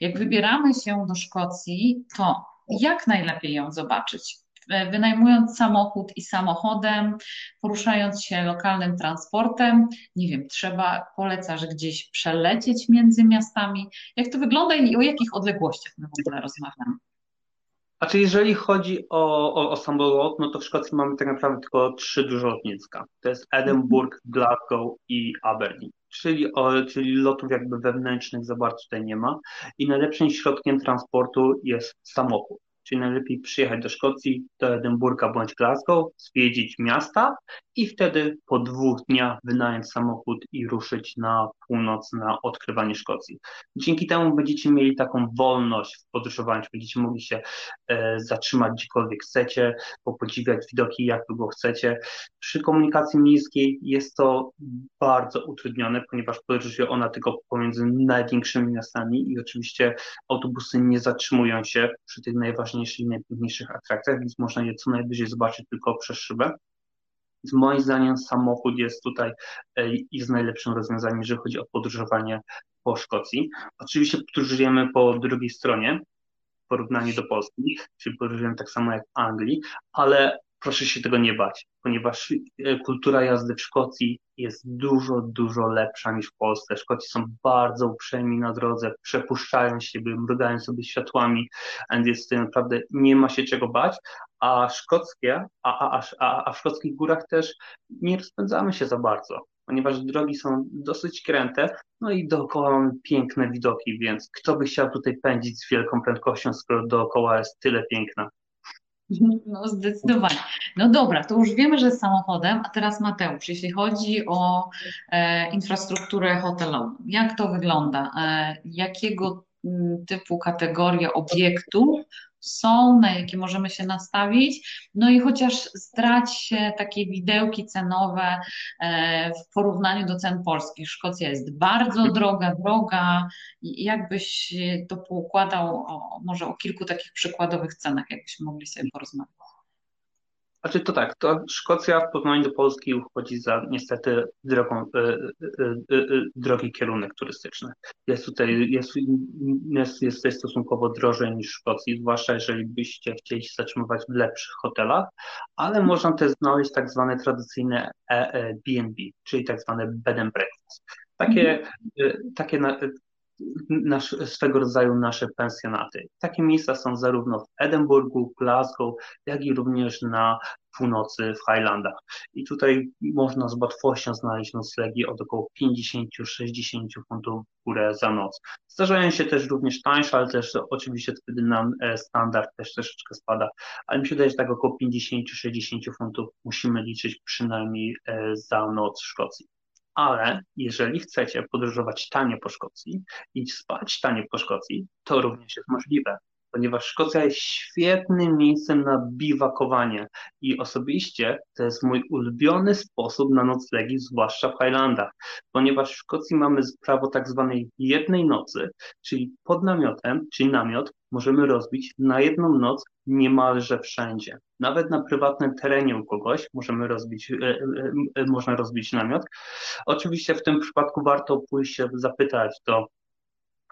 Jak wybieramy się do Szkocji, to jak najlepiej ją zobaczyć? E, wynajmując samochód i samochodem, poruszając się lokalnym transportem, nie wiem, trzeba, polecasz gdzieś przelecieć między miastami. Jak to wygląda i o jakich odległościach my w ogóle rozmawiamy? Znaczy, jeżeli chodzi o, o, o samolot, no to w Szkocji mamy tak naprawdę tylko trzy duże lotniska. To jest Edinburgh, Glasgow i Aberdeen. Czyli, o, czyli lotów jakby wewnętrznych za bardzo tutaj nie ma. I najlepszym środkiem transportu jest samochód czyli najlepiej przyjechać do Szkocji, do Edynburga bądź Glasgow, zwiedzić miasta i wtedy po dwóch dniach wynająć samochód i ruszyć na północ na odkrywanie Szkocji. Dzięki temu będziecie mieli taką wolność w podróżowaniu, będziecie mogli się e, zatrzymać gdziekolwiek chcecie, popodziwiać widoki jak długo chcecie. Przy komunikacji miejskiej jest to bardzo utrudnione, ponieważ podróżuje ona tylko pomiędzy największymi miastami i oczywiście autobusy nie zatrzymują się przy tych najważniejszych i najpiękniejszych atrakcjach, więc można je co najwyżej zobaczyć tylko przez szybę. Więc moim zdaniem samochód jest tutaj z najlepszym rozwiązaniem, jeżeli chodzi o podróżowanie po Szkocji. Oczywiście podróżujemy po drugiej stronie, w porównaniu do Polski, czyli podróżujemy tak samo jak w Anglii, ale proszę się tego nie bać, ponieważ e, kultura jazdy w Szkocji jest dużo, dużo lepsza niż w Polsce. Szkoci są bardzo uprzejmi na drodze, przepuszczają siebie, mrugają sobie światłami, jest tutaj naprawdę nie ma się czego bać, a szkockie, a, a, a, a w szkockich górach też nie rozpędzamy się za bardzo, ponieważ drogi są dosyć kręte, no i dookoła mamy piękne widoki, więc kto by chciał tutaj pędzić z wielką prędkością, skoro dookoła jest tyle piękna. No zdecydowanie. No dobra, to już wiemy, że samochodem, a teraz Mateusz, jeśli chodzi o e, infrastrukturę hotelową, jak to wygląda? E, jakiego mm, typu kategorie obiektów są, na jakie możemy się nastawić. No i chociaż zdrać takie widełki cenowe e, w porównaniu do cen polskich. Szkocja jest bardzo droga, droga. Jakbyś to poukładał o, może o kilku takich przykładowych cenach, jakbyśmy mogli sobie porozmawiać. Znaczy to tak, to Szkocja w porównaniu do Polski uchodzi za niestety drogą, y, y, y, drogi kierunek turystyczny. Jest tutaj, jest, jest, jest tutaj stosunkowo drożej niż w Szkocji, zwłaszcza jeżeli byście chcieli się zatrzymywać w lepszych hotelach, ale można też znaleźć tak zwane tradycyjne B&B, czyli tak zwane bed and breakfast. Takie, takie nasz, swego rodzaju nasze pensjonaty. Takie miejsca są zarówno w Edynburgu, Glasgow, jak i również na północy w Highlandach. I tutaj można z łatwością znaleźć noclegi od około 50-60 funtów w górę za noc. Zdarzają się też również tańsze, ale też oczywiście wtedy nam e, standard też troszeczkę spada, ale mi się wydaje, że tak około 50-60 funtów musimy liczyć przynajmniej e, za noc w Szkocji ale jeżeli chcecie podróżować tanie po Szkocji i spać tanie po Szkocji, to również jest możliwe, ponieważ Szkocja jest świetnym miejscem na biwakowanie i osobiście to jest mój ulubiony sposób na noclegi, zwłaszcza w Highlandach, ponieważ w Szkocji mamy prawo tak zwanej jednej nocy, czyli pod namiotem, czyli namiot możemy rozbić na jedną noc niemalże wszędzie. Nawet na prywatnym terenie u kogoś możemy rozbić, e, e, e, można rozbić namiot. Oczywiście w tym przypadku warto pójść się zapytać do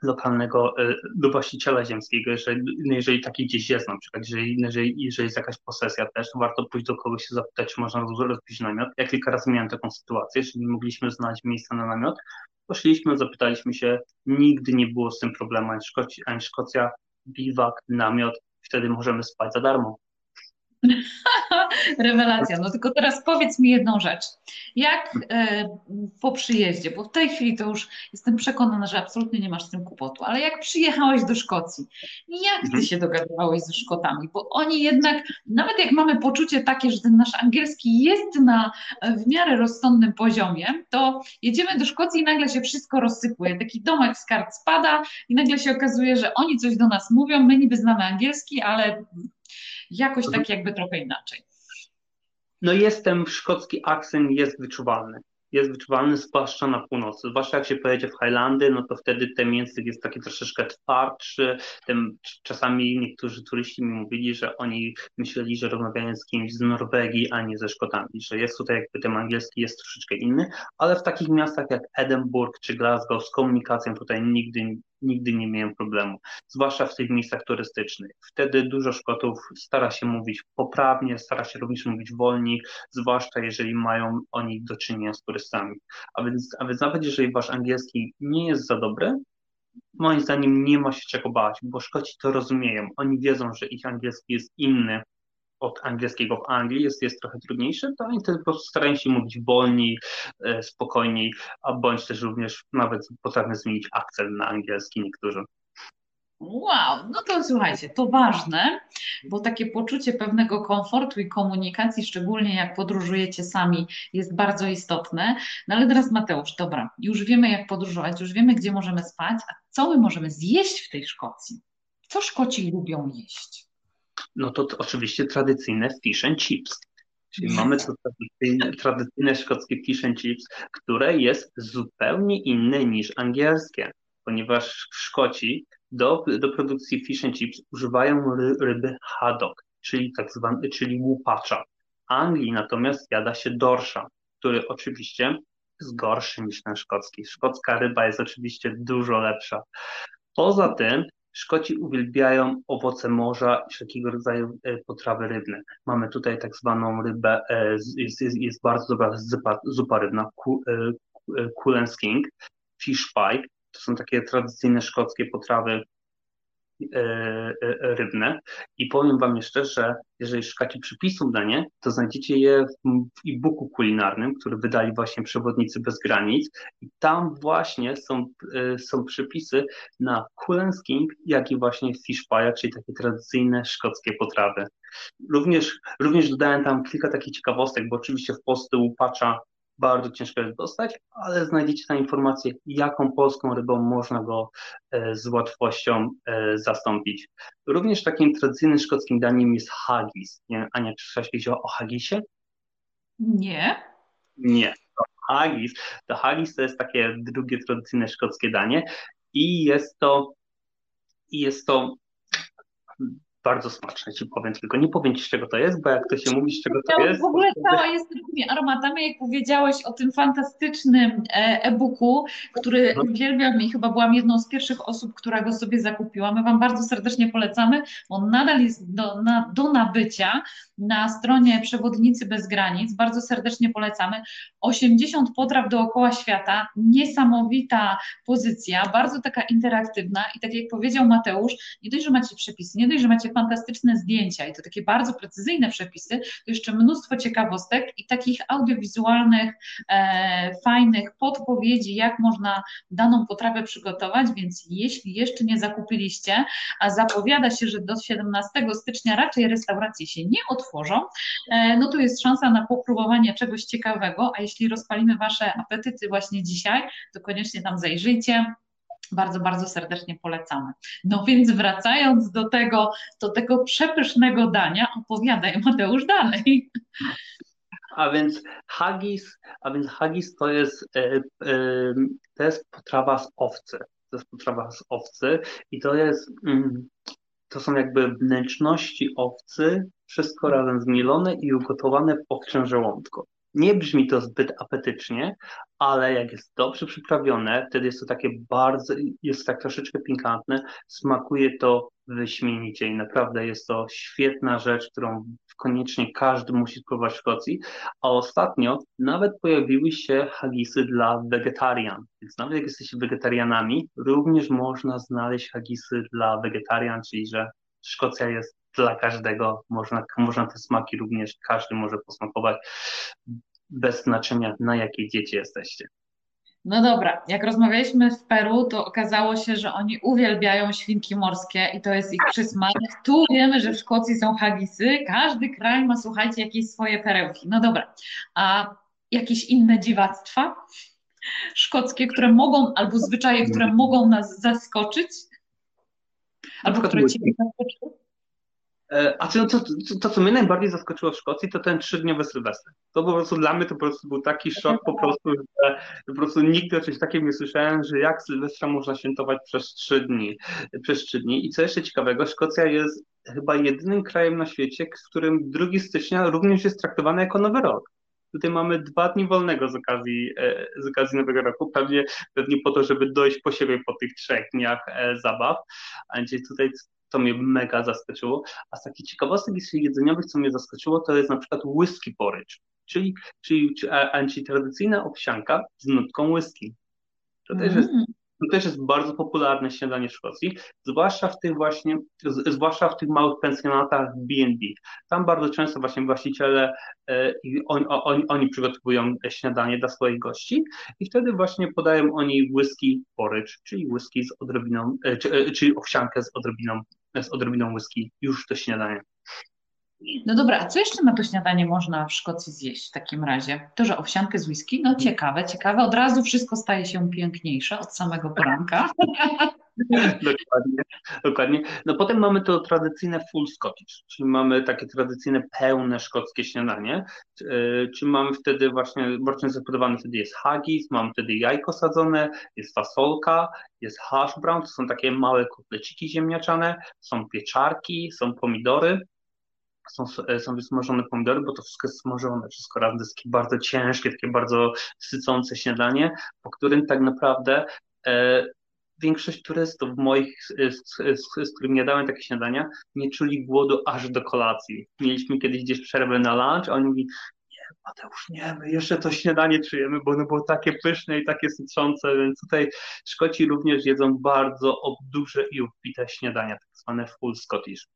lokalnego do właściciela ziemskiego, jeżeli, jeżeli taki gdzieś jest na przykład, jeżeli, jeżeli, jeżeli jest jakaś posesja też, to warto pójść do kogoś się zapytać, czy można rozbić namiot. Ja kilka razy miałem taką sytuację, że nie mogliśmy znaleźć miejsca na namiot, poszliśmy, zapytaliśmy się, nigdy nie było z tym problemu, ani Szkocja, ani Szkocja biwak, namiot, wtedy możemy spać za darmo. Rewelacja. No tylko teraz powiedz mi jedną rzecz. Jak e, po przyjeździe, bo w tej chwili to już jestem przekonana, że absolutnie nie masz z tym kłopotu, ale jak przyjechałeś do Szkocji, jak ty Mhm. się dogadywałeś ze Szkotami? Bo oni jednak, nawet jak mamy poczucie takie, że ten nasz angielski jest na e, w miarę rozsądnym poziomie, to jedziemy do Szkocji i nagle się wszystko rozsypuje. Taki domek z kart spada i nagle się okazuje, że oni coś do nas mówią, my niby znamy angielski, ale jakoś Mhm. tak jakby trochę inaczej. No jestem, szkocki akcent jest wyczuwalny. Jest wyczuwalny, zwłaszcza na północy. Zwłaszcza jak się pojedzie w Highlandy, no to wtedy ten język jest taki troszeczkę twardszy. Czasami niektórzy turyści mi mówili, że oni myśleli, że rozmawiają z kimś z Norwegii, a nie ze Szkotami, że jest tutaj jakby ten angielski jest troszeczkę inny, ale w takich miastach jak Edynburg czy Glasgow z komunikacją tutaj nigdy, nigdy nie miałem problemu, zwłaszcza w tych miejscach turystycznych. Wtedy dużo Szkotów stara się mówić poprawnie, stara się również mówić wolniej, zwłaszcza jeżeli mają oni do czynienia z turystami. A więc, a więc nawet jeżeli wasz angielski nie jest za dobry, moim zdaniem nie ma się czego bać, bo Szkoci to rozumieją. Oni wiedzą, że ich angielski jest inny od angielskiego w Anglii, jest, jest trochę trudniejszy, to oni po prostu starają się mówić wolniej, e, spokojniej, a bądź też również nawet potrafią zmienić akcent na angielski niektórzy. Wow, no to słuchajcie, to ważne, bo takie poczucie pewnego komfortu i komunikacji, szczególnie jak podróżujecie sami, jest bardzo istotne. No ale teraz Mateusz, dobra, już wiemy jak podróżować, już wiemy gdzie możemy spać, a co my możemy zjeść w tej Szkocji? Co Szkoci lubią jeść? No to, to oczywiście tradycyjne fish and chips. Czyli mamy tu tradycyjne, tradycyjne szkockie fish and chips, które jest zupełnie inne niż angielskie, ponieważ Szkoci do, do produkcji fish and chips używają ry, ryby haddock, czyli tak zwany, czyli łupacza. W Anglii natomiast jada się dorsza, który oczywiście jest gorszy niż ten szkocki. Szkocka ryba jest oczywiście dużo lepsza. Poza tym Szkoci uwielbiają owoce morza i wszelkiego rodzaju e, potrawy rybne. Mamy tutaj tak zwaną rybę, e, jest, jest, jest bardzo dobra zupa, zupa rybna, Cullen's King, fish pie. To są takie tradycyjne szkockie potrawy e, rybne. I powiem Wam jeszcze, że jeżeli szukacie przepisów na nie, to znajdziecie je w e-booku kulinarnym, który wydali właśnie Przewodnicy Bez Granic. I tam właśnie są, są przepisy na Cullen's King, jak i właśnie fish pie, czyli takie tradycyjne szkockie potrawy. Również, również dodałem tam kilka takich ciekawostek, bo oczywiście w Polsce łupacza bardzo ciężko jest dostać, ale znajdziecie tam informację, jaką polską rybą można go e, z łatwością e, zastąpić. Również takim tradycyjnym szkockim daniem jest haggis. Nie, Ania, czy słyszałaś kiedyś o, haggisie? Nie. Nie. To haggis, to haggis to jest takie drugie tradycyjne szkockie danie i jest to i jest to bardzo smaczne ci powiem, tylko nie powiem ci z czego to jest, bo jak to się mówi z czego to jest... W ogóle cała jest takimi aromatami, jak powiedziałeś o tym fantastycznym e-booku, który no. uwielbiam i chyba byłam jedną z pierwszych osób, która go sobie zakupiła. My Wam bardzo serdecznie polecamy, on nadal jest do, na, do nabycia na stronie Przewodnicy Bez Granic. Bardzo serdecznie polecamy. 80 potraw dookoła świata, niesamowita pozycja, bardzo taka interaktywna i tak jak powiedział Mateusz, nie dość, że macie przepisy, nie dość, że macie fantastyczne zdjęcia i to takie bardzo precyzyjne przepisy, to jeszcze mnóstwo ciekawostek i takich audiowizualnych, e, fajnych podpowiedzi, jak można daną potrawę przygotować, więc jeśli jeszcze nie zakupiliście, a zapowiada się, że do 17 stycznia raczej restauracje się nie otworzą, e, no to jest szansa na popróbowanie czegoś ciekawego, a jeśli rozpalimy Wasze apetyty właśnie dzisiaj, to koniecznie tam zajrzyjcie bardzo, bardzo serdecznie polecamy. No więc wracając do tego, do tego przepysznego dania, opowiadaj Mateusz dalej. A więc haggis, a więc haggis to jest, e, e, to jest potrawa z owcy. To jest potrawa z owcy i to jest, mm, to są jakby wnętrzności owcy, wszystko razem zmielone i ugotowane w owczym żołądku. Nie brzmi to zbyt apetycznie, ale jak jest dobrze przyprawione, wtedy jest to takie bardzo, jest tak troszeczkę pikantne, smakuje to wyśmienicie i naprawdę jest to świetna rzecz, którą koniecznie każdy musi spróbować w Szkocji. A ostatnio nawet pojawiły się hagisy dla wegetarian, więc nawet jak jesteście wegetarianami, również można znaleźć hagisy dla wegetarian, czyli że Szkocja jest dla każdego. Można, można te smaki również, każdy może posmakować bez znaczenia, na jakiej diecie jesteście. No dobra, jak rozmawialiśmy w Peru, to okazało się, że oni uwielbiają świnki morskie i to jest ich przysmak. Tu wiemy, że w Szkocji są hagisy. Każdy kraj ma, słuchajcie, jakieś swoje perełki. No dobra, a jakieś inne dziwactwa szkockie, które mogą, albo zwyczaje, które mogą nas zaskoczyć? Albo które Ciebie zaskoczyły? E, a to, to, to, co mnie najbardziej zaskoczyło w Szkocji, to ten trzydniowy Sylwester. To po prostu dla mnie to po prostu był taki szok po prostu, że po prostu nigdy o czymś takim nie słyszałem, że jak Sylwestra można świętować przez trzy dni. Przez trzy dni. I co jeszcze ciekawego, Szkocja jest chyba jedynym krajem na świecie, w którym 2 stycznia również jest traktowany jako nowy rok. Tutaj mamy dwa dni wolnego z okazji, e, z okazji Nowego Roku, pewnie, pewnie po to, żeby dojść po siebie po tych trzech dniach e, zabaw. A gdzieś tutaj to mnie mega zaskoczyło. A z takich ciekawostek jedzeniowych, co mnie zaskoczyło, to jest na przykład whisky porridge, czyli, czyli, czyli tradycyjna owsianka z nutką whisky. To też jest mm. To też jest bardzo popularne śniadanie w Szkocji, zwłaszcza w tych właśnie, zwłaszcza w tych małych pensjonatach B&B. Tam bardzo często właśnie właściciele, e, on, on, oni przygotowują śniadanie dla swoich gości i wtedy właśnie podają oni whisky porridge, czyli whisky z odrobiną, e, e, czyli owsiankę z odrobiną, z odrobiną whisky już do śniadania. No dobra, a co jeszcze na to śniadanie można w Szkocji zjeść w takim razie? To, że owsiankę z whisky? No ciekawe, ciekawe. Od razu wszystko staje się piękniejsze od samego poranka. dokładnie, dokładnie. No potem mamy to tradycyjne full Scottish, czyli mamy takie tradycyjne pełne szkockie śniadanie, czy mamy wtedy właśnie, bardzo często podawany wtedy jest haggis, mamy wtedy jajko sadzone, jest fasolka, jest hash brown, to są takie małe kotleciki ziemniaczane, są pieczarki, są pomidory, są, e, są wysmażone pomidory, bo to wszystko jest smażone, wszystko razem. Jest takie bardzo ciężkie, takie bardzo sycące śniadanie, po którym tak naprawdę e, większość turystów moich, z, z, z którymi jadałem takie śniadania, nie czuli głodu aż do kolacji. Mieliśmy kiedyś gdzieś przerwę na lunch, a oni mówili, nie, Mateusz, nie, my jeszcze to śniadanie czujemy, bo ono było takie pyszne i takie sycące, więc tutaj Szkoci również jedzą bardzo duże i obfite śniadania, tak zwane full Scottish.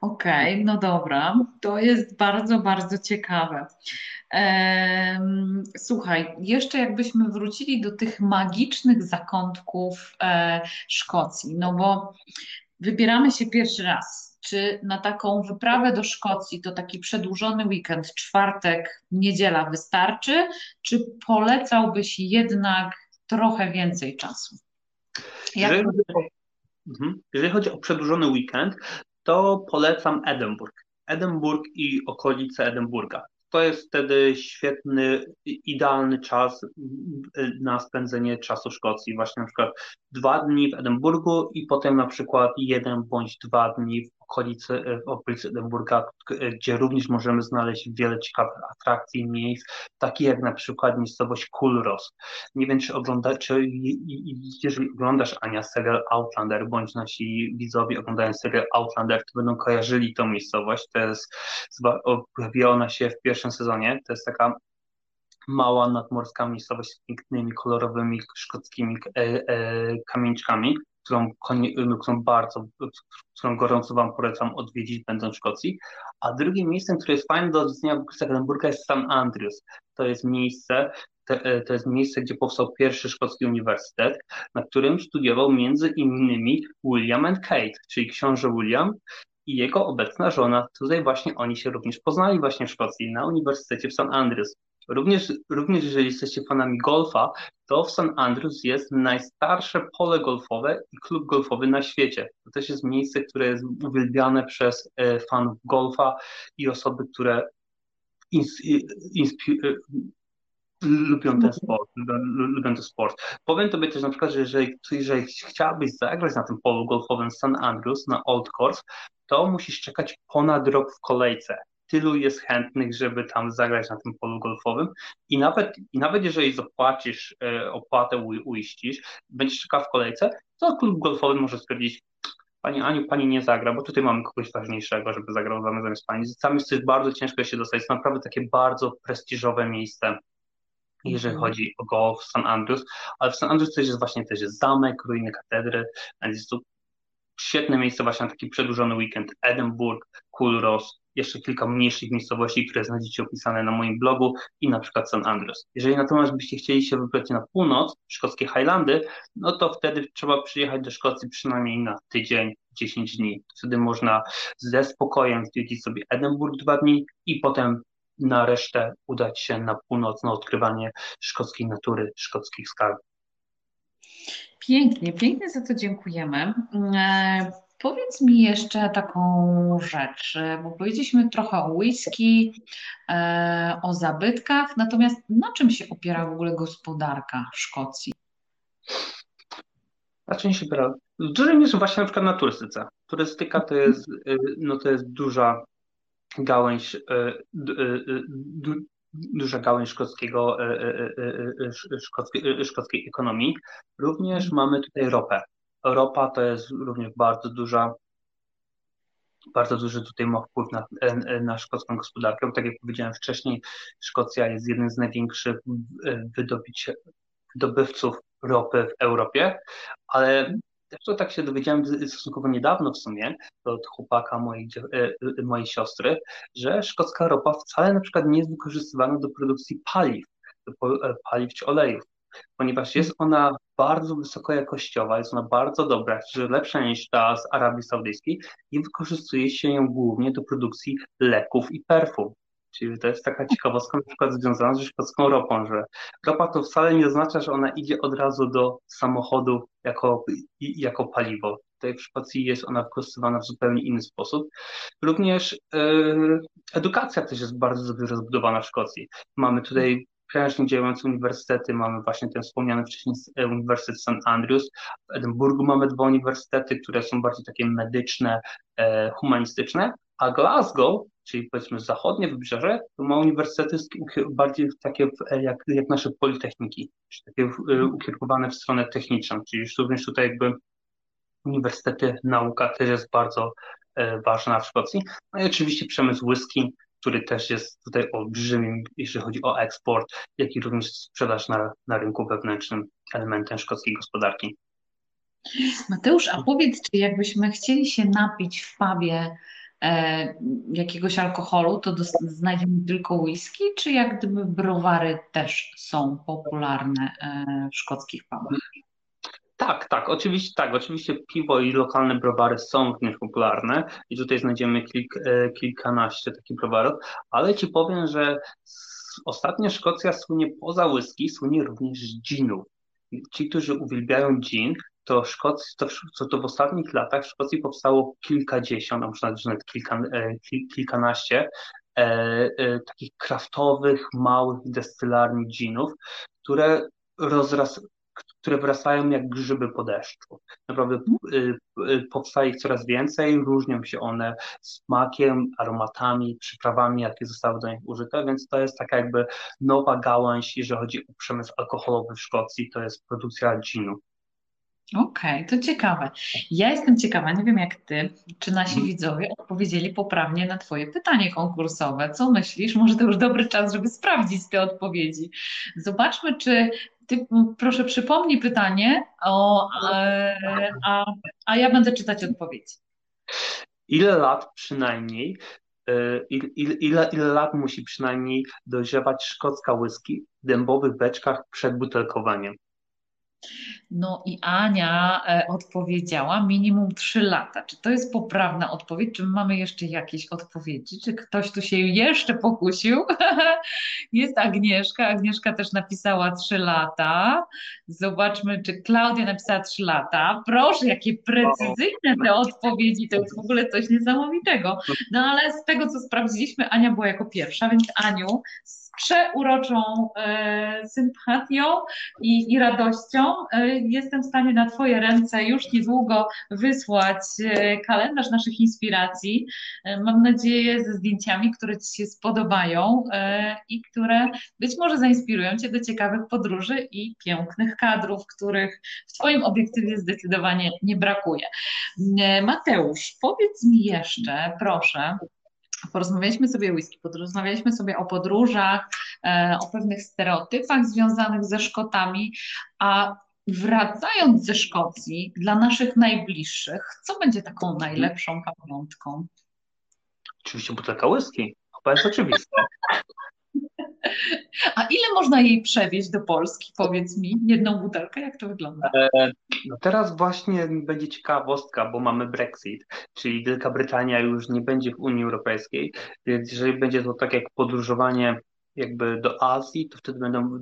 Okej, okay, no dobra, to jest bardzo, bardzo ciekawe. Słuchaj, jeszcze jakbyśmy wrócili do tych magicznych zakątków e, Szkocji, no bo wybieramy się pierwszy raz. Czy na taką wyprawę do Szkocji to taki przedłużony weekend, czwartek, niedziela wystarczy, czy polecałbyś jednak trochę więcej czasu? Jeżeli chodzi, o, mhm. jeżeli chodzi o przedłużony weekend, to polecam Edynburg. Edynburg i okolice Edynburga. To jest wtedy świetny, idealny czas na spędzenie czasu w Szkocji. Właśnie na przykład dwa dni w Edynburgu i potem na przykład jeden bądź dwa dni w okolicy, w okolicy Edynburga, gdzie również możemy znaleźć wiele ciekawych atrakcji, miejsc, takich jak na przykład miejscowość Kulros. Nie wiem, czy ogląda, czy jeżeli oglądasz Ania serial Outlander, bądź nasi widzowie oglądają serial Outlander, to będą kojarzyli tą miejscowość. To jest, pojawiła ona się w pierwszym sezonie. To jest taka mała nadmorska miejscowość z pięknymi, kolorowymi, szkockimi e, e, kamieńczkami którą, no, którą bardzo, którą gorąco Wam polecam odwiedzić, będąc w Szkocji. A drugim miejscem, które jest fajne do odwiedzenia w Edynburga jest St. Andrews. To jest miejsce, e, to jest miejsce, gdzie powstał pierwszy szkocki uniwersytet, na którym studiował między innymi William and Kate, czyli książę William i jego obecna żona. Tutaj właśnie oni się również poznali właśnie w Szkocji, na Uniwersytecie w St. Andrews. Również, również jeżeli jesteście fanami golfa, to w St. Andrews jest najstarsze pole golfowe i klub golfowy na świecie. To też jest miejsce, które jest uwielbiane przez e, fanów golfa i osoby, które e, lubią ten sport, lubią ten sport. Powiem Tobie też na przykład, że jeżeli, jeżeli chciałbyś zagrać na tym polu golfowym St. Andrews, na Old Course, to musisz czekać ponad rok w kolejce tylu jest chętnych, żeby tam zagrać na tym polu golfowym i nawet, i nawet jeżeli zapłacisz e, opłatę, uiścisz, będziesz czekał w kolejce, to klub golfowy może stwierdzić, Pani Aniu, Pani nie zagra, bo tutaj mamy kogoś ważniejszego, żeby zagrał zamiast Pani. Tam jest bardzo ciężko się dostać, jest naprawdę takie bardzo prestiżowe miejsce, jeżeli mhm. chodzi o golf w St. Andrews, ale w St. Andrews też jest właśnie też jest zamek, ruiny katedry, jest tu świetne miejsce właśnie na taki przedłużony weekend. Edynburg, Culross, jeszcze kilka mniejszych miejscowości, które znajdziecie opisane na moim blogu i na przykład St. Andrews. Jeżeli natomiast byście chcieli się wybrać na północ, szkockie Highlandy, no to wtedy trzeba przyjechać do Szkocji przynajmniej na tydzień, 10 dni. Wtedy można ze spokojem zwiedzić sobie Edynburg dwa dni i potem na resztę udać się na północ na odkrywanie szkockiej natury, szkockich skarbów. Pięknie, pięknie za to dziękujemy. Powiedz mi jeszcze taką rzecz, bo powiedzieliśmy trochę o whisky, e, o zabytkach, natomiast na czym się opiera w ogóle gospodarka Szkocji? Na czym się opiera? W dużej mierze właśnie na przykład na turystyce. Turystyka to jest, y, no to jest duża gałęź, y, y, duża gałęź szkockiego, szkockiej, szkockiej ekonomii. Również mamy tutaj ropę. Ropa to jest również bardzo duża, bardzo duży tutaj ma wpływ na, na szkocką gospodarkę. Tak jak powiedziałem wcześniej, Szkocja jest jednym z największych wydobyć, wydobywców ropy w Europie, ale to tak się dowiedziałem stosunkowo niedawno w sumie od chłopaka mojej, e, e, mojej siostry, że szkocka ropa wcale na przykład nie jest wykorzystywana do produkcji paliw, do e, paliw czy olejów, ponieważ jest ona bardzo wysokojakościowa, jest ona bardzo dobra, czy lepsza niż ta z Arabii Saudyjskiej i wykorzystuje się ją głównie do produkcji leków i perfum. Czyli to jest taka ciekawostka na przykład związana ze szkocką ropą, że ropa to wcale nie oznacza, że ona idzie od razu do samochodu jako, jako paliwo. Tutaj w Szkocji jest ona wykorzystywana w zupełnie inny sposób. Również yy, edukacja też jest bardzo dobrze rozbudowana w Szkocji. Mamy tutaj prężnie działające uniwersytety, mamy właśnie ten wspomniany wcześniej Uniwersytet St. Andrews, w Edynburgu mamy dwa uniwersytety, które są bardziej takie medyczne, e, humanistyczne, a Glasgow czyli powiedzmy zachodnie wybrzeże, ma uniwersytety bardziej takie jak, jak nasze politechniki, czyli takie e, ukierunkowane w stronę techniczną, czyli również tutaj jakby uniwersytety, nauka też jest bardzo e, ważna w Szkocji. No i oczywiście przemysł whisky, który też jest tutaj olbrzymim, jeśli chodzi o eksport, jak i również sprzedaż na, na rynku wewnętrznym elementem szkockiej gospodarki. Mateusz, a powiedz, czy jakbyśmy chcieli się napić w pubie e, jakiegoś alkoholu, to znajdziemy tylko whisky, czy jak gdyby browary też są popularne e, w szkockich pubach? Tak, tak, oczywiście tak, oczywiście piwo i lokalne browary są również popularne i tutaj znajdziemy kilk, e, kilkanaście takich browarów, ale ci powiem, że ostatnio Szkocja słynie poza whisky, słynie również z ginów. Ci, którzy uwielbiają gin, to, Szkocji, to, to, to w ostatnich latach w Szkocji powstało kilkadziesiąt, a może nawet kilka, e, kilkanaście e, e, takich kraftowych, małych destylarni ginów, które rozras, które wracają jak grzyby po deszczu. Naprawdę y, y, powstaje ich coraz więcej, różnią się one smakiem, aromatami, przyprawami, jakie zostały do nich użyte, więc to jest taka jakby nowa gałąź, jeżeli chodzi o przemysł alkoholowy w Szkocji, to jest produkcja ginu. Okej, okay, to ciekawe. Ja jestem ciekawa, nie wiem jak ty, czy nasi mhm. widzowie odpowiedzieli poprawnie na twoje pytanie konkursowe. Co myślisz? Może to już dobry czas, żeby sprawdzić te odpowiedzi. Zobaczmy, czy ty proszę przypomnij pytanie, o, a, a ja będę czytać odpowiedź. Ile lat przynajmniej, e, ile, ile, ile lat musi przynajmniej dojrzewać szkocka whisky w dębowych beczkach przed butelkowaniem? No i Ania e, odpowiedziała minimum 3 lata. Czy to jest poprawna odpowiedź? Czy mamy jeszcze jakieś odpowiedzi? Czy ktoś tu się jeszcze pokusił? jest Agnieszka. Agnieszka też napisała 3 lata. Zobaczmy, czy Klaudia napisała 3 lata. Proszę, jakie precyzyjne te odpowiedzi. To jest w ogóle coś niesamowitego. No ale z tego, co sprawdziliśmy, Ania była jako pierwsza, więc Aniu, przeuroczą e, sympatią i, i radością. E, jestem w stanie na Twoje ręce już niedługo wysłać e, kalendarz naszych inspiracji. Mam nadzieję ze zdjęciami, które Ci się spodobają i które być może zainspirują Cię do ciekawych podróży i pięknych kadrów, których w Twoim obiektywie zdecydowanie nie brakuje. Mateusz, powiedz mi jeszcze, proszę, porozmawialiśmy sobie o whisky, porozmawialiśmy sobie o podróżach, e, o pewnych stereotypach związanych ze Szkotami, a wracając ze Szkocji, dla naszych najbliższych, co będzie taką najlepszą pamiątką? Oczywiście butelka whisky. To jest oczywiste. A ile można jej przewieźć do Polski? Powiedz mi, jedną butelkę, jak to wygląda? E, no teraz właśnie będzie ciekawostka, bo mamy Brexit, czyli Wielka Brytania już nie będzie w Unii Europejskiej, więc jeżeli będzie to tak jak podróżowanie jakby do Azji, to wtedy będą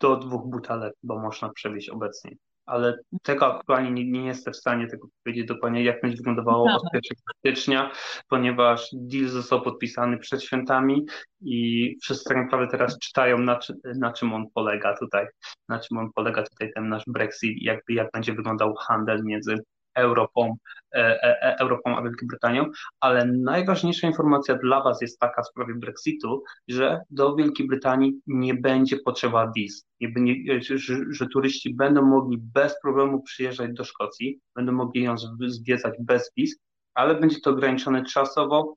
do dwóch butelek, bo można przewieźć obecnie ale tego aktualnie nie, nie jestem w stanie tego powiedzieć dokładnie, jak będzie wyglądało od 1 stycznia, ponieważ deal został podpisany przed świętami i wszyscy tak naprawdę teraz czytają, na, na czym on polega tutaj, na czym on polega tutaj ten nasz Brexit, jakby jak będzie wyglądał handel między Europą, e, e, e, Europą a Wielką Brytanią, ale najważniejsza informacja dla Was jest taka w sprawie Brexitu, że do Wielkiej Brytanii nie będzie potrzeba wiz, że, że turyści będą mogli bez problemu przyjeżdżać do Szkocji, będą mogli ją zwiedzać bez wiz, ale będzie to ograniczone czasowo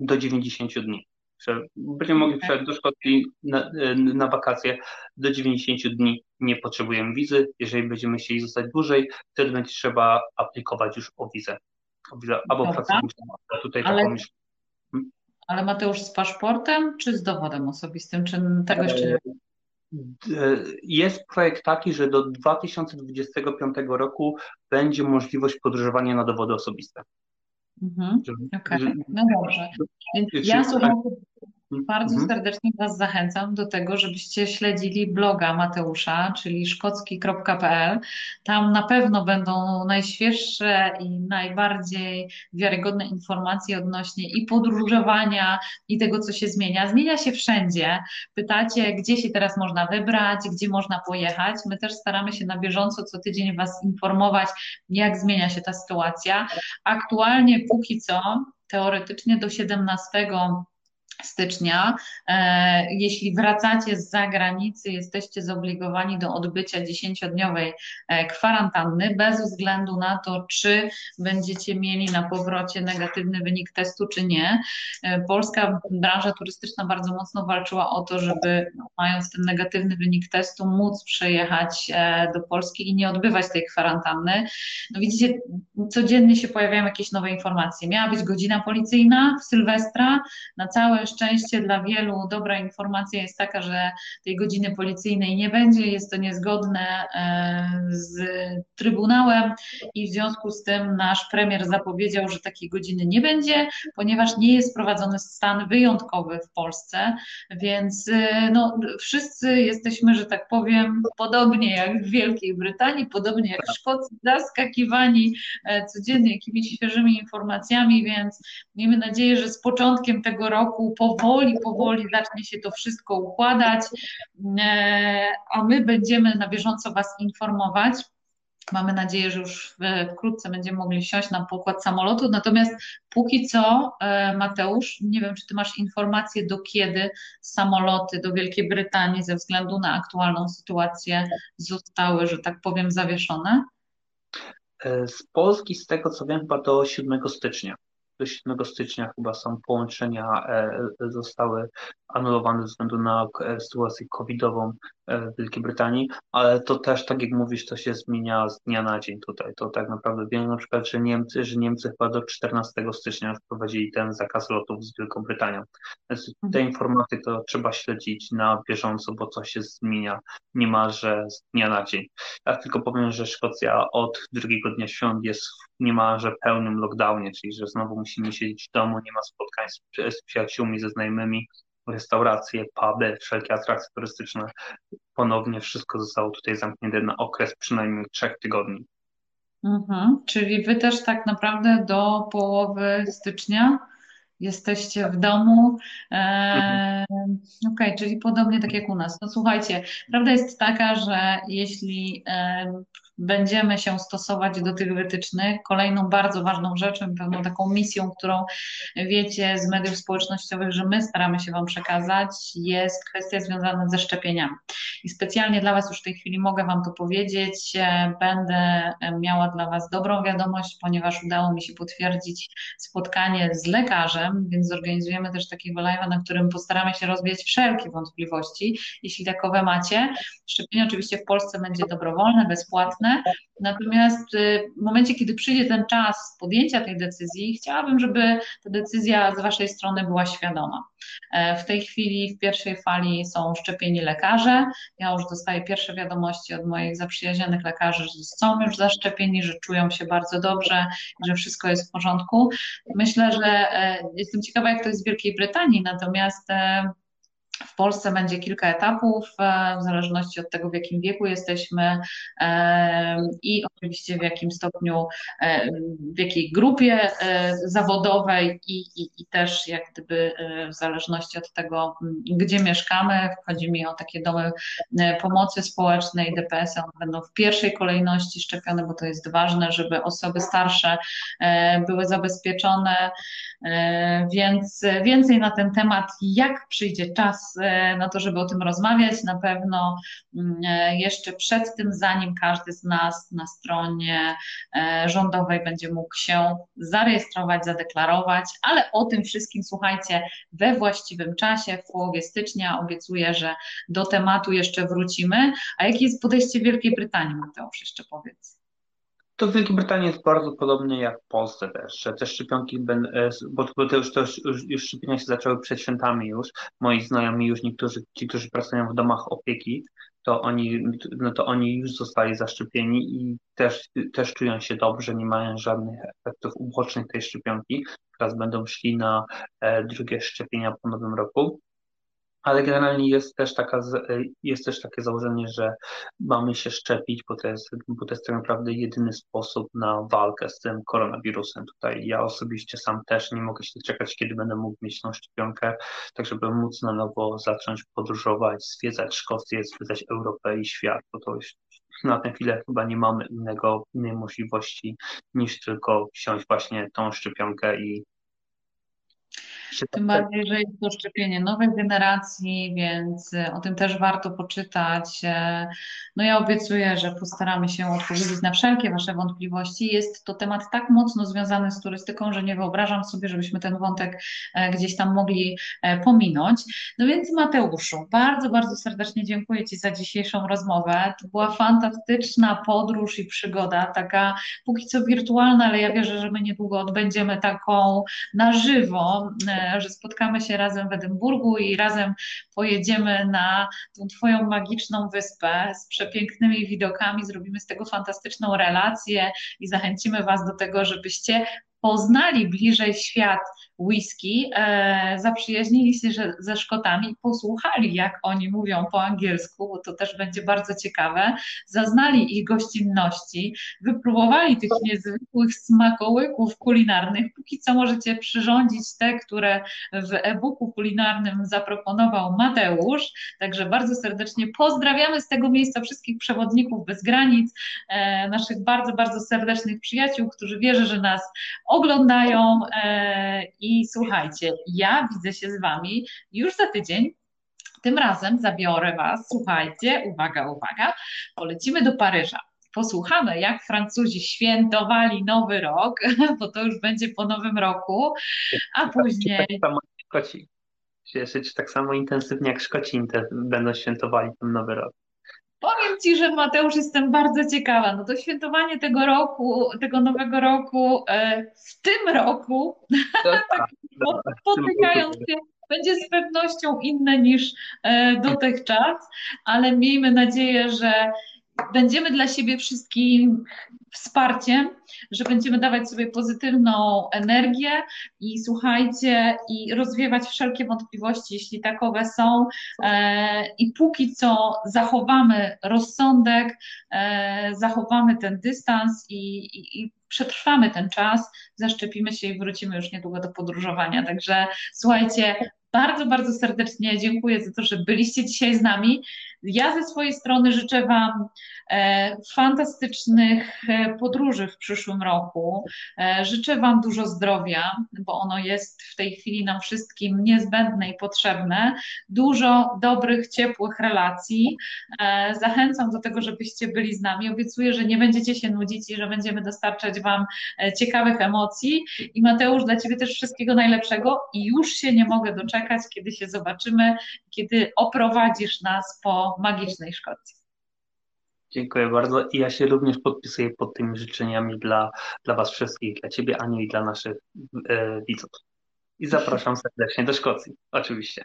do 90 dni że będziemy mogli przyjechać do Szkocji na, na, wakacje do 90 dni, nie potrzebujemy wizy. Jeżeli będziemy chcieli zostać dłużej, wtedy będzie trzeba aplikować już o wizę. O wizę albo pracowniczą. Tutaj ale, taką myśl. Hmm? Ale Mateusz z paszportem czy z dowodem osobistym? Czy tego jeszcze nie? E, jest projekt taki, że do 2025 roku będzie możliwość podróżowania na dowody osobiste. Mhm. Okej, okay. no dobrze. Więc ja słuchajcie, bardzo mhm. serdecznie Was zachęcam do tego, żebyście śledzili bloga Mateusza, czyli szkocki.pl. Tam na pewno będą najświeższe i najbardziej wiarygodne informacje odnośnie i podróżowania, i tego, co się zmienia. Zmienia się wszędzie. Pytacie, gdzie się teraz można wybrać, gdzie można pojechać. My też staramy się na bieżąco co tydzień Was informować, jak zmienia się ta sytuacja. Aktualnie, póki co, teoretycznie do 17 stycznia. E, jeśli wracacie z zagranicy, jesteście zobligowani do odbycia 10-dniowej e, kwarantanny, bez względu na to, czy będziecie mieli na powrocie negatywny wynik testu, czy nie. E, polska branża turystyczna bardzo mocno walczyła o to, żeby no, mając ten negatywny wynik testu, móc przejechać do Polski i nie odbywać tej kwarantanny. No widzicie, codziennie się pojawiają jakieś nowe informacje. Miała być godzina policyjna w Sylwestra, na całe szczęście dla wielu. Dobra informacja jest taka, że tej godziny policyjnej nie będzie, jest to niezgodne e, z Trybunałem i w związku z tym nasz premier zapowiedział, że takiej godziny nie będzie, ponieważ nie jest prowadzony stan wyjątkowy w Polsce, więc e, no, wszyscy jesteśmy, że tak powiem, podobnie jak w Wielkiej Brytanii, podobnie jak w Szkocji, zaskakiwani e, codziennie jakimiś świeżymi informacjami, więc miejmy nadzieję, że z początkiem tego roku powoli, powoli zacznie się to wszystko układać, e, a my będziemy na bieżąco Was informować. Mamy nadzieję, że już wkrótce będziemy mogli wsiąść na pokład samolotu. Natomiast póki co, e, Mateusz, nie wiem, czy Ty masz informacje, do kiedy samoloty do Wielkiej Brytanii ze względu na aktualną sytuację zostały, że tak powiem, zawieszone? E, z Polski, z tego co wiem, chyba do 7 stycznia do 7 stycznia chyba są połączenia e, zostały anulowane ze względu na e, sytuację covidową. e, w Wielkiej Brytanii, ale to też, tak jak mówisz, to się zmienia z dnia na dzień tutaj. To tak naprawdę wiem na przykład, że Niemcy, że Niemcy chyba do 14 stycznia wprowadzili ten zakaz lotów z Wielką Brytanią. Więc te mhm. informacje to trzeba śledzić na bieżąco, bo coś się zmienia niemalże z dnia na dzień. Ja tylko powiem, że Szkocja od drugiego dnia świąt jest w niemalże pełnym lockdownie, czyli że znowu musimy siedzieć w domu, nie ma spotkań z, z przyjaciółmi, ze znajomymi, restauracje, puby, wszelkie atrakcje turystyczne. Ponownie wszystko zostało tutaj zamknięte na okres przynajmniej trzech tygodni. Mhm. Czyli wy też tak naprawdę do połowy stycznia jesteście w domu. E, Okej, okay, czyli podobnie tak jak u nas. No słuchajcie, prawda jest taka, że jeśli e, będziemy się stosować do tych wytycznych. Kolejną bardzo ważną rzeczą, pewną taką misją, którą wiecie z mediów społecznościowych, że my staramy się Wam przekazać, jest kwestia związana ze szczepieniami. I specjalnie dla Was już w tej chwili mogę Wam to powiedzieć. Będę miała dla Was dobrą wiadomość, ponieważ udało mi się potwierdzić spotkanie z lekarzem, więc zorganizujemy też takiego live'a, na którym postaramy się rozwiać wszelkie wątpliwości, jeśli takowe macie. Szczepienie oczywiście w Polsce będzie dobrowolne, bezpłatne, natomiast y, w momencie, kiedy przyjdzie ten czas podjęcia tej decyzji, chciałabym, żeby ta decyzja z Waszej strony była świadoma. E, w tej chwili w pierwszej fali są szczepieni lekarze. Ja już dostaję pierwsze wiadomości od moich zaprzyjaźnionych lekarzy, że są już zaszczepieni, że czują się bardzo dobrze, że wszystko jest w porządku. Myślę, że e, jestem ciekawa, jak to jest w Wielkiej Brytanii, natomiast e, w Polsce będzie kilka etapów, e, w zależności od tego, w jakim wieku jesteśmy e, i oczywiście w jakim stopniu, e, w jakiej grupie zawodowej i, i, i też jak gdyby w zależności od tego, gdzie mieszkamy. Chodzi mi o takie domy pomocy społecznej, DPS-y, one będą w pierwszej kolejności szczepione, bo to jest ważne, żeby osoby starsze były zabezpieczone, więc więcej na ten temat, jak przyjdzie czas E, na to, żeby o tym rozmawiać. Na pewno mm, e, jeszcze przed tym, zanim każdy z nas na stronie e, rządowej będzie mógł się zarejestrować, zadeklarować, ale o tym wszystkim słuchajcie we właściwym czasie, w połowie stycznia. Obiecuję, że do tematu jeszcze wrócimy. A jakie jest podejście Wielkiej Brytanii, Mateusz, jeszcze powiedz? To w Wielkiej Brytanii jest bardzo podobnie jak w Polsce też, że te szczepionki, e, bo, to już, to już, już szczepienia się zaczęły przed świętami już. Moi znajomi już niektórzy, ci, którzy pracują w domach opieki, to oni, no to oni już zostali zaszczepieni i też, też czują się dobrze, nie mają żadnych efektów ubocznych tej szczepionki. Teraz będą szli na e, drugie szczepienia po nowym roku ale generalnie jest też, taka, jest też takie założenie, że mamy się szczepić, bo to, jest, bo to jest tak naprawdę jedyny sposób na walkę z tym koronawirusem. Tutaj ja osobiście sam też nie mogę się doczekać, kiedy będę mógł mieć tą szczepionkę, tak żeby móc na nowo zacząć podróżować, zwiedzać Szkocję, zwiedzać Europę i świat, bo to jest na tę chwilę chyba nie mamy innego, innej możliwości niż tylko wziąć właśnie tą szczepionkę i tym bardziej, że jest to szczepienie nowej generacji, więc e, o tym też warto poczytać. E, no ja obiecuję, że postaramy się odpowiedzieć na wszelkie Wasze wątpliwości. Jest to temat tak mocno związany z turystyką, że nie wyobrażam sobie, żebyśmy ten wątek e, gdzieś tam mogli pominąć. No więc Mateuszu, bardzo, bardzo serdecznie dziękuję Ci za dzisiejszą rozmowę. To była fantastyczna podróż i przygoda, taka póki co wirtualna, ale ja wierzę, że my niedługo odbędziemy taką na żywo że spotkamy się razem w Edynburgu i razem pojedziemy na tą Twoją magiczną wyspę z przepięknymi widokami, zrobimy z tego fantastyczną relację i zachęcimy Was do tego, żebyście poznali bliżej świat whisky, e, zaprzyjaźnili się ze Szkotami i posłuchali, jak oni mówią po angielsku, bo to też będzie bardzo ciekawe, zaznali ich gościnności, wypróbowali tych niezwykłych smakołyków kulinarnych. Póki co możecie przyrządzić te, które w e-booku kulinarnym zaproponował Mateusz. Także bardzo serdecznie pozdrawiamy z tego miejsca wszystkich przewodników bez granic, e, naszych bardzo, bardzo serdecznych przyjaciół, którzy wierzę, że nas oglądają e, i słuchajcie, ja widzę się z Wami już za tydzień. Tym razem zabiorę Was, słuchajcie, uwaga, uwaga, polecimy do Paryża posłuchamy, jak Francuzi świętowali Nowy Rok, bo to już będzie po Nowym Roku, a później. Tak samo Szkoci cieszyć tak samo intensywnie jak Szkoci będą świętowali ten Nowy Rok. Powiem Ci, że Mateusz, jestem bardzo ciekawa. No to świętowanie tego roku, tego nowego roku e, w tym roku, tak, spotykając się, będzie z pewnością inne niż e, dotychczas, ale miejmy nadzieję, że będziemy dla siebie wszystkim wsparciem, że będziemy dawać sobie pozytywną energię i słuchajcie, i rozwiewać wszelkie wątpliwości, jeśli takowe są. E, I póki co zachowamy rozsądek, e, zachowamy ten dystans i, i, i przetrwamy ten czas, zaszczepimy się i wrócimy już niedługo do podróżowania. Także słuchajcie, bardzo, bardzo serdecznie dziękuję za to, że byliście dzisiaj z nami. Ja ze swojej strony życzę Wam e, fantastycznych e, podróży w przyszłym roku. E, życzę Wam dużo zdrowia, bo ono jest w tej chwili nam wszystkim niezbędne i potrzebne. Dużo dobrych, ciepłych relacji. Zachęcam do tego, żebyście byli z nami. Obiecuję, że nie będziecie się nudzić i że będziemy dostarczać Wam ciekawych emocji. I Mateusz, dla Ciebie też wszystkiego najlepszego i już się nie mogę doczekać, kiedy się zobaczymy, kiedy oprowadzisz nas po magicznej Szkocji. Dziękuję bardzo i ja się również podpisuję pod tymi życzeniami dla, dla Was wszystkich, dla Ciebie Aniu i dla naszych e, widzów. I zapraszam serdecznie do Szkocji, oczywiście.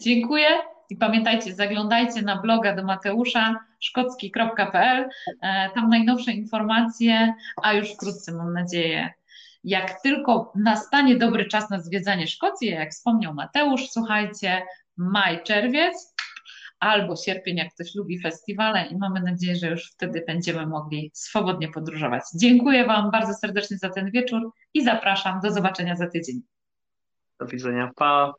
Dziękuję i pamiętajcie, zaglądajcie na bloga do Mateusza szkocki.pl, e, tam najnowsze informacje, a już wkrótce mam nadzieję jak tylko nastanie dobry czas na zwiedzanie Szkocji, jak wspomniał Mateusz, słuchajcie, maj, czerwiec, albo sierpień, jak ktoś lubi festiwale i mamy nadzieję, że już wtedy będziemy mogli swobodnie podróżować. Dziękuję Wam bardzo serdecznie za ten wieczór i zapraszam do zobaczenia za tydzień. Do widzenia, pa!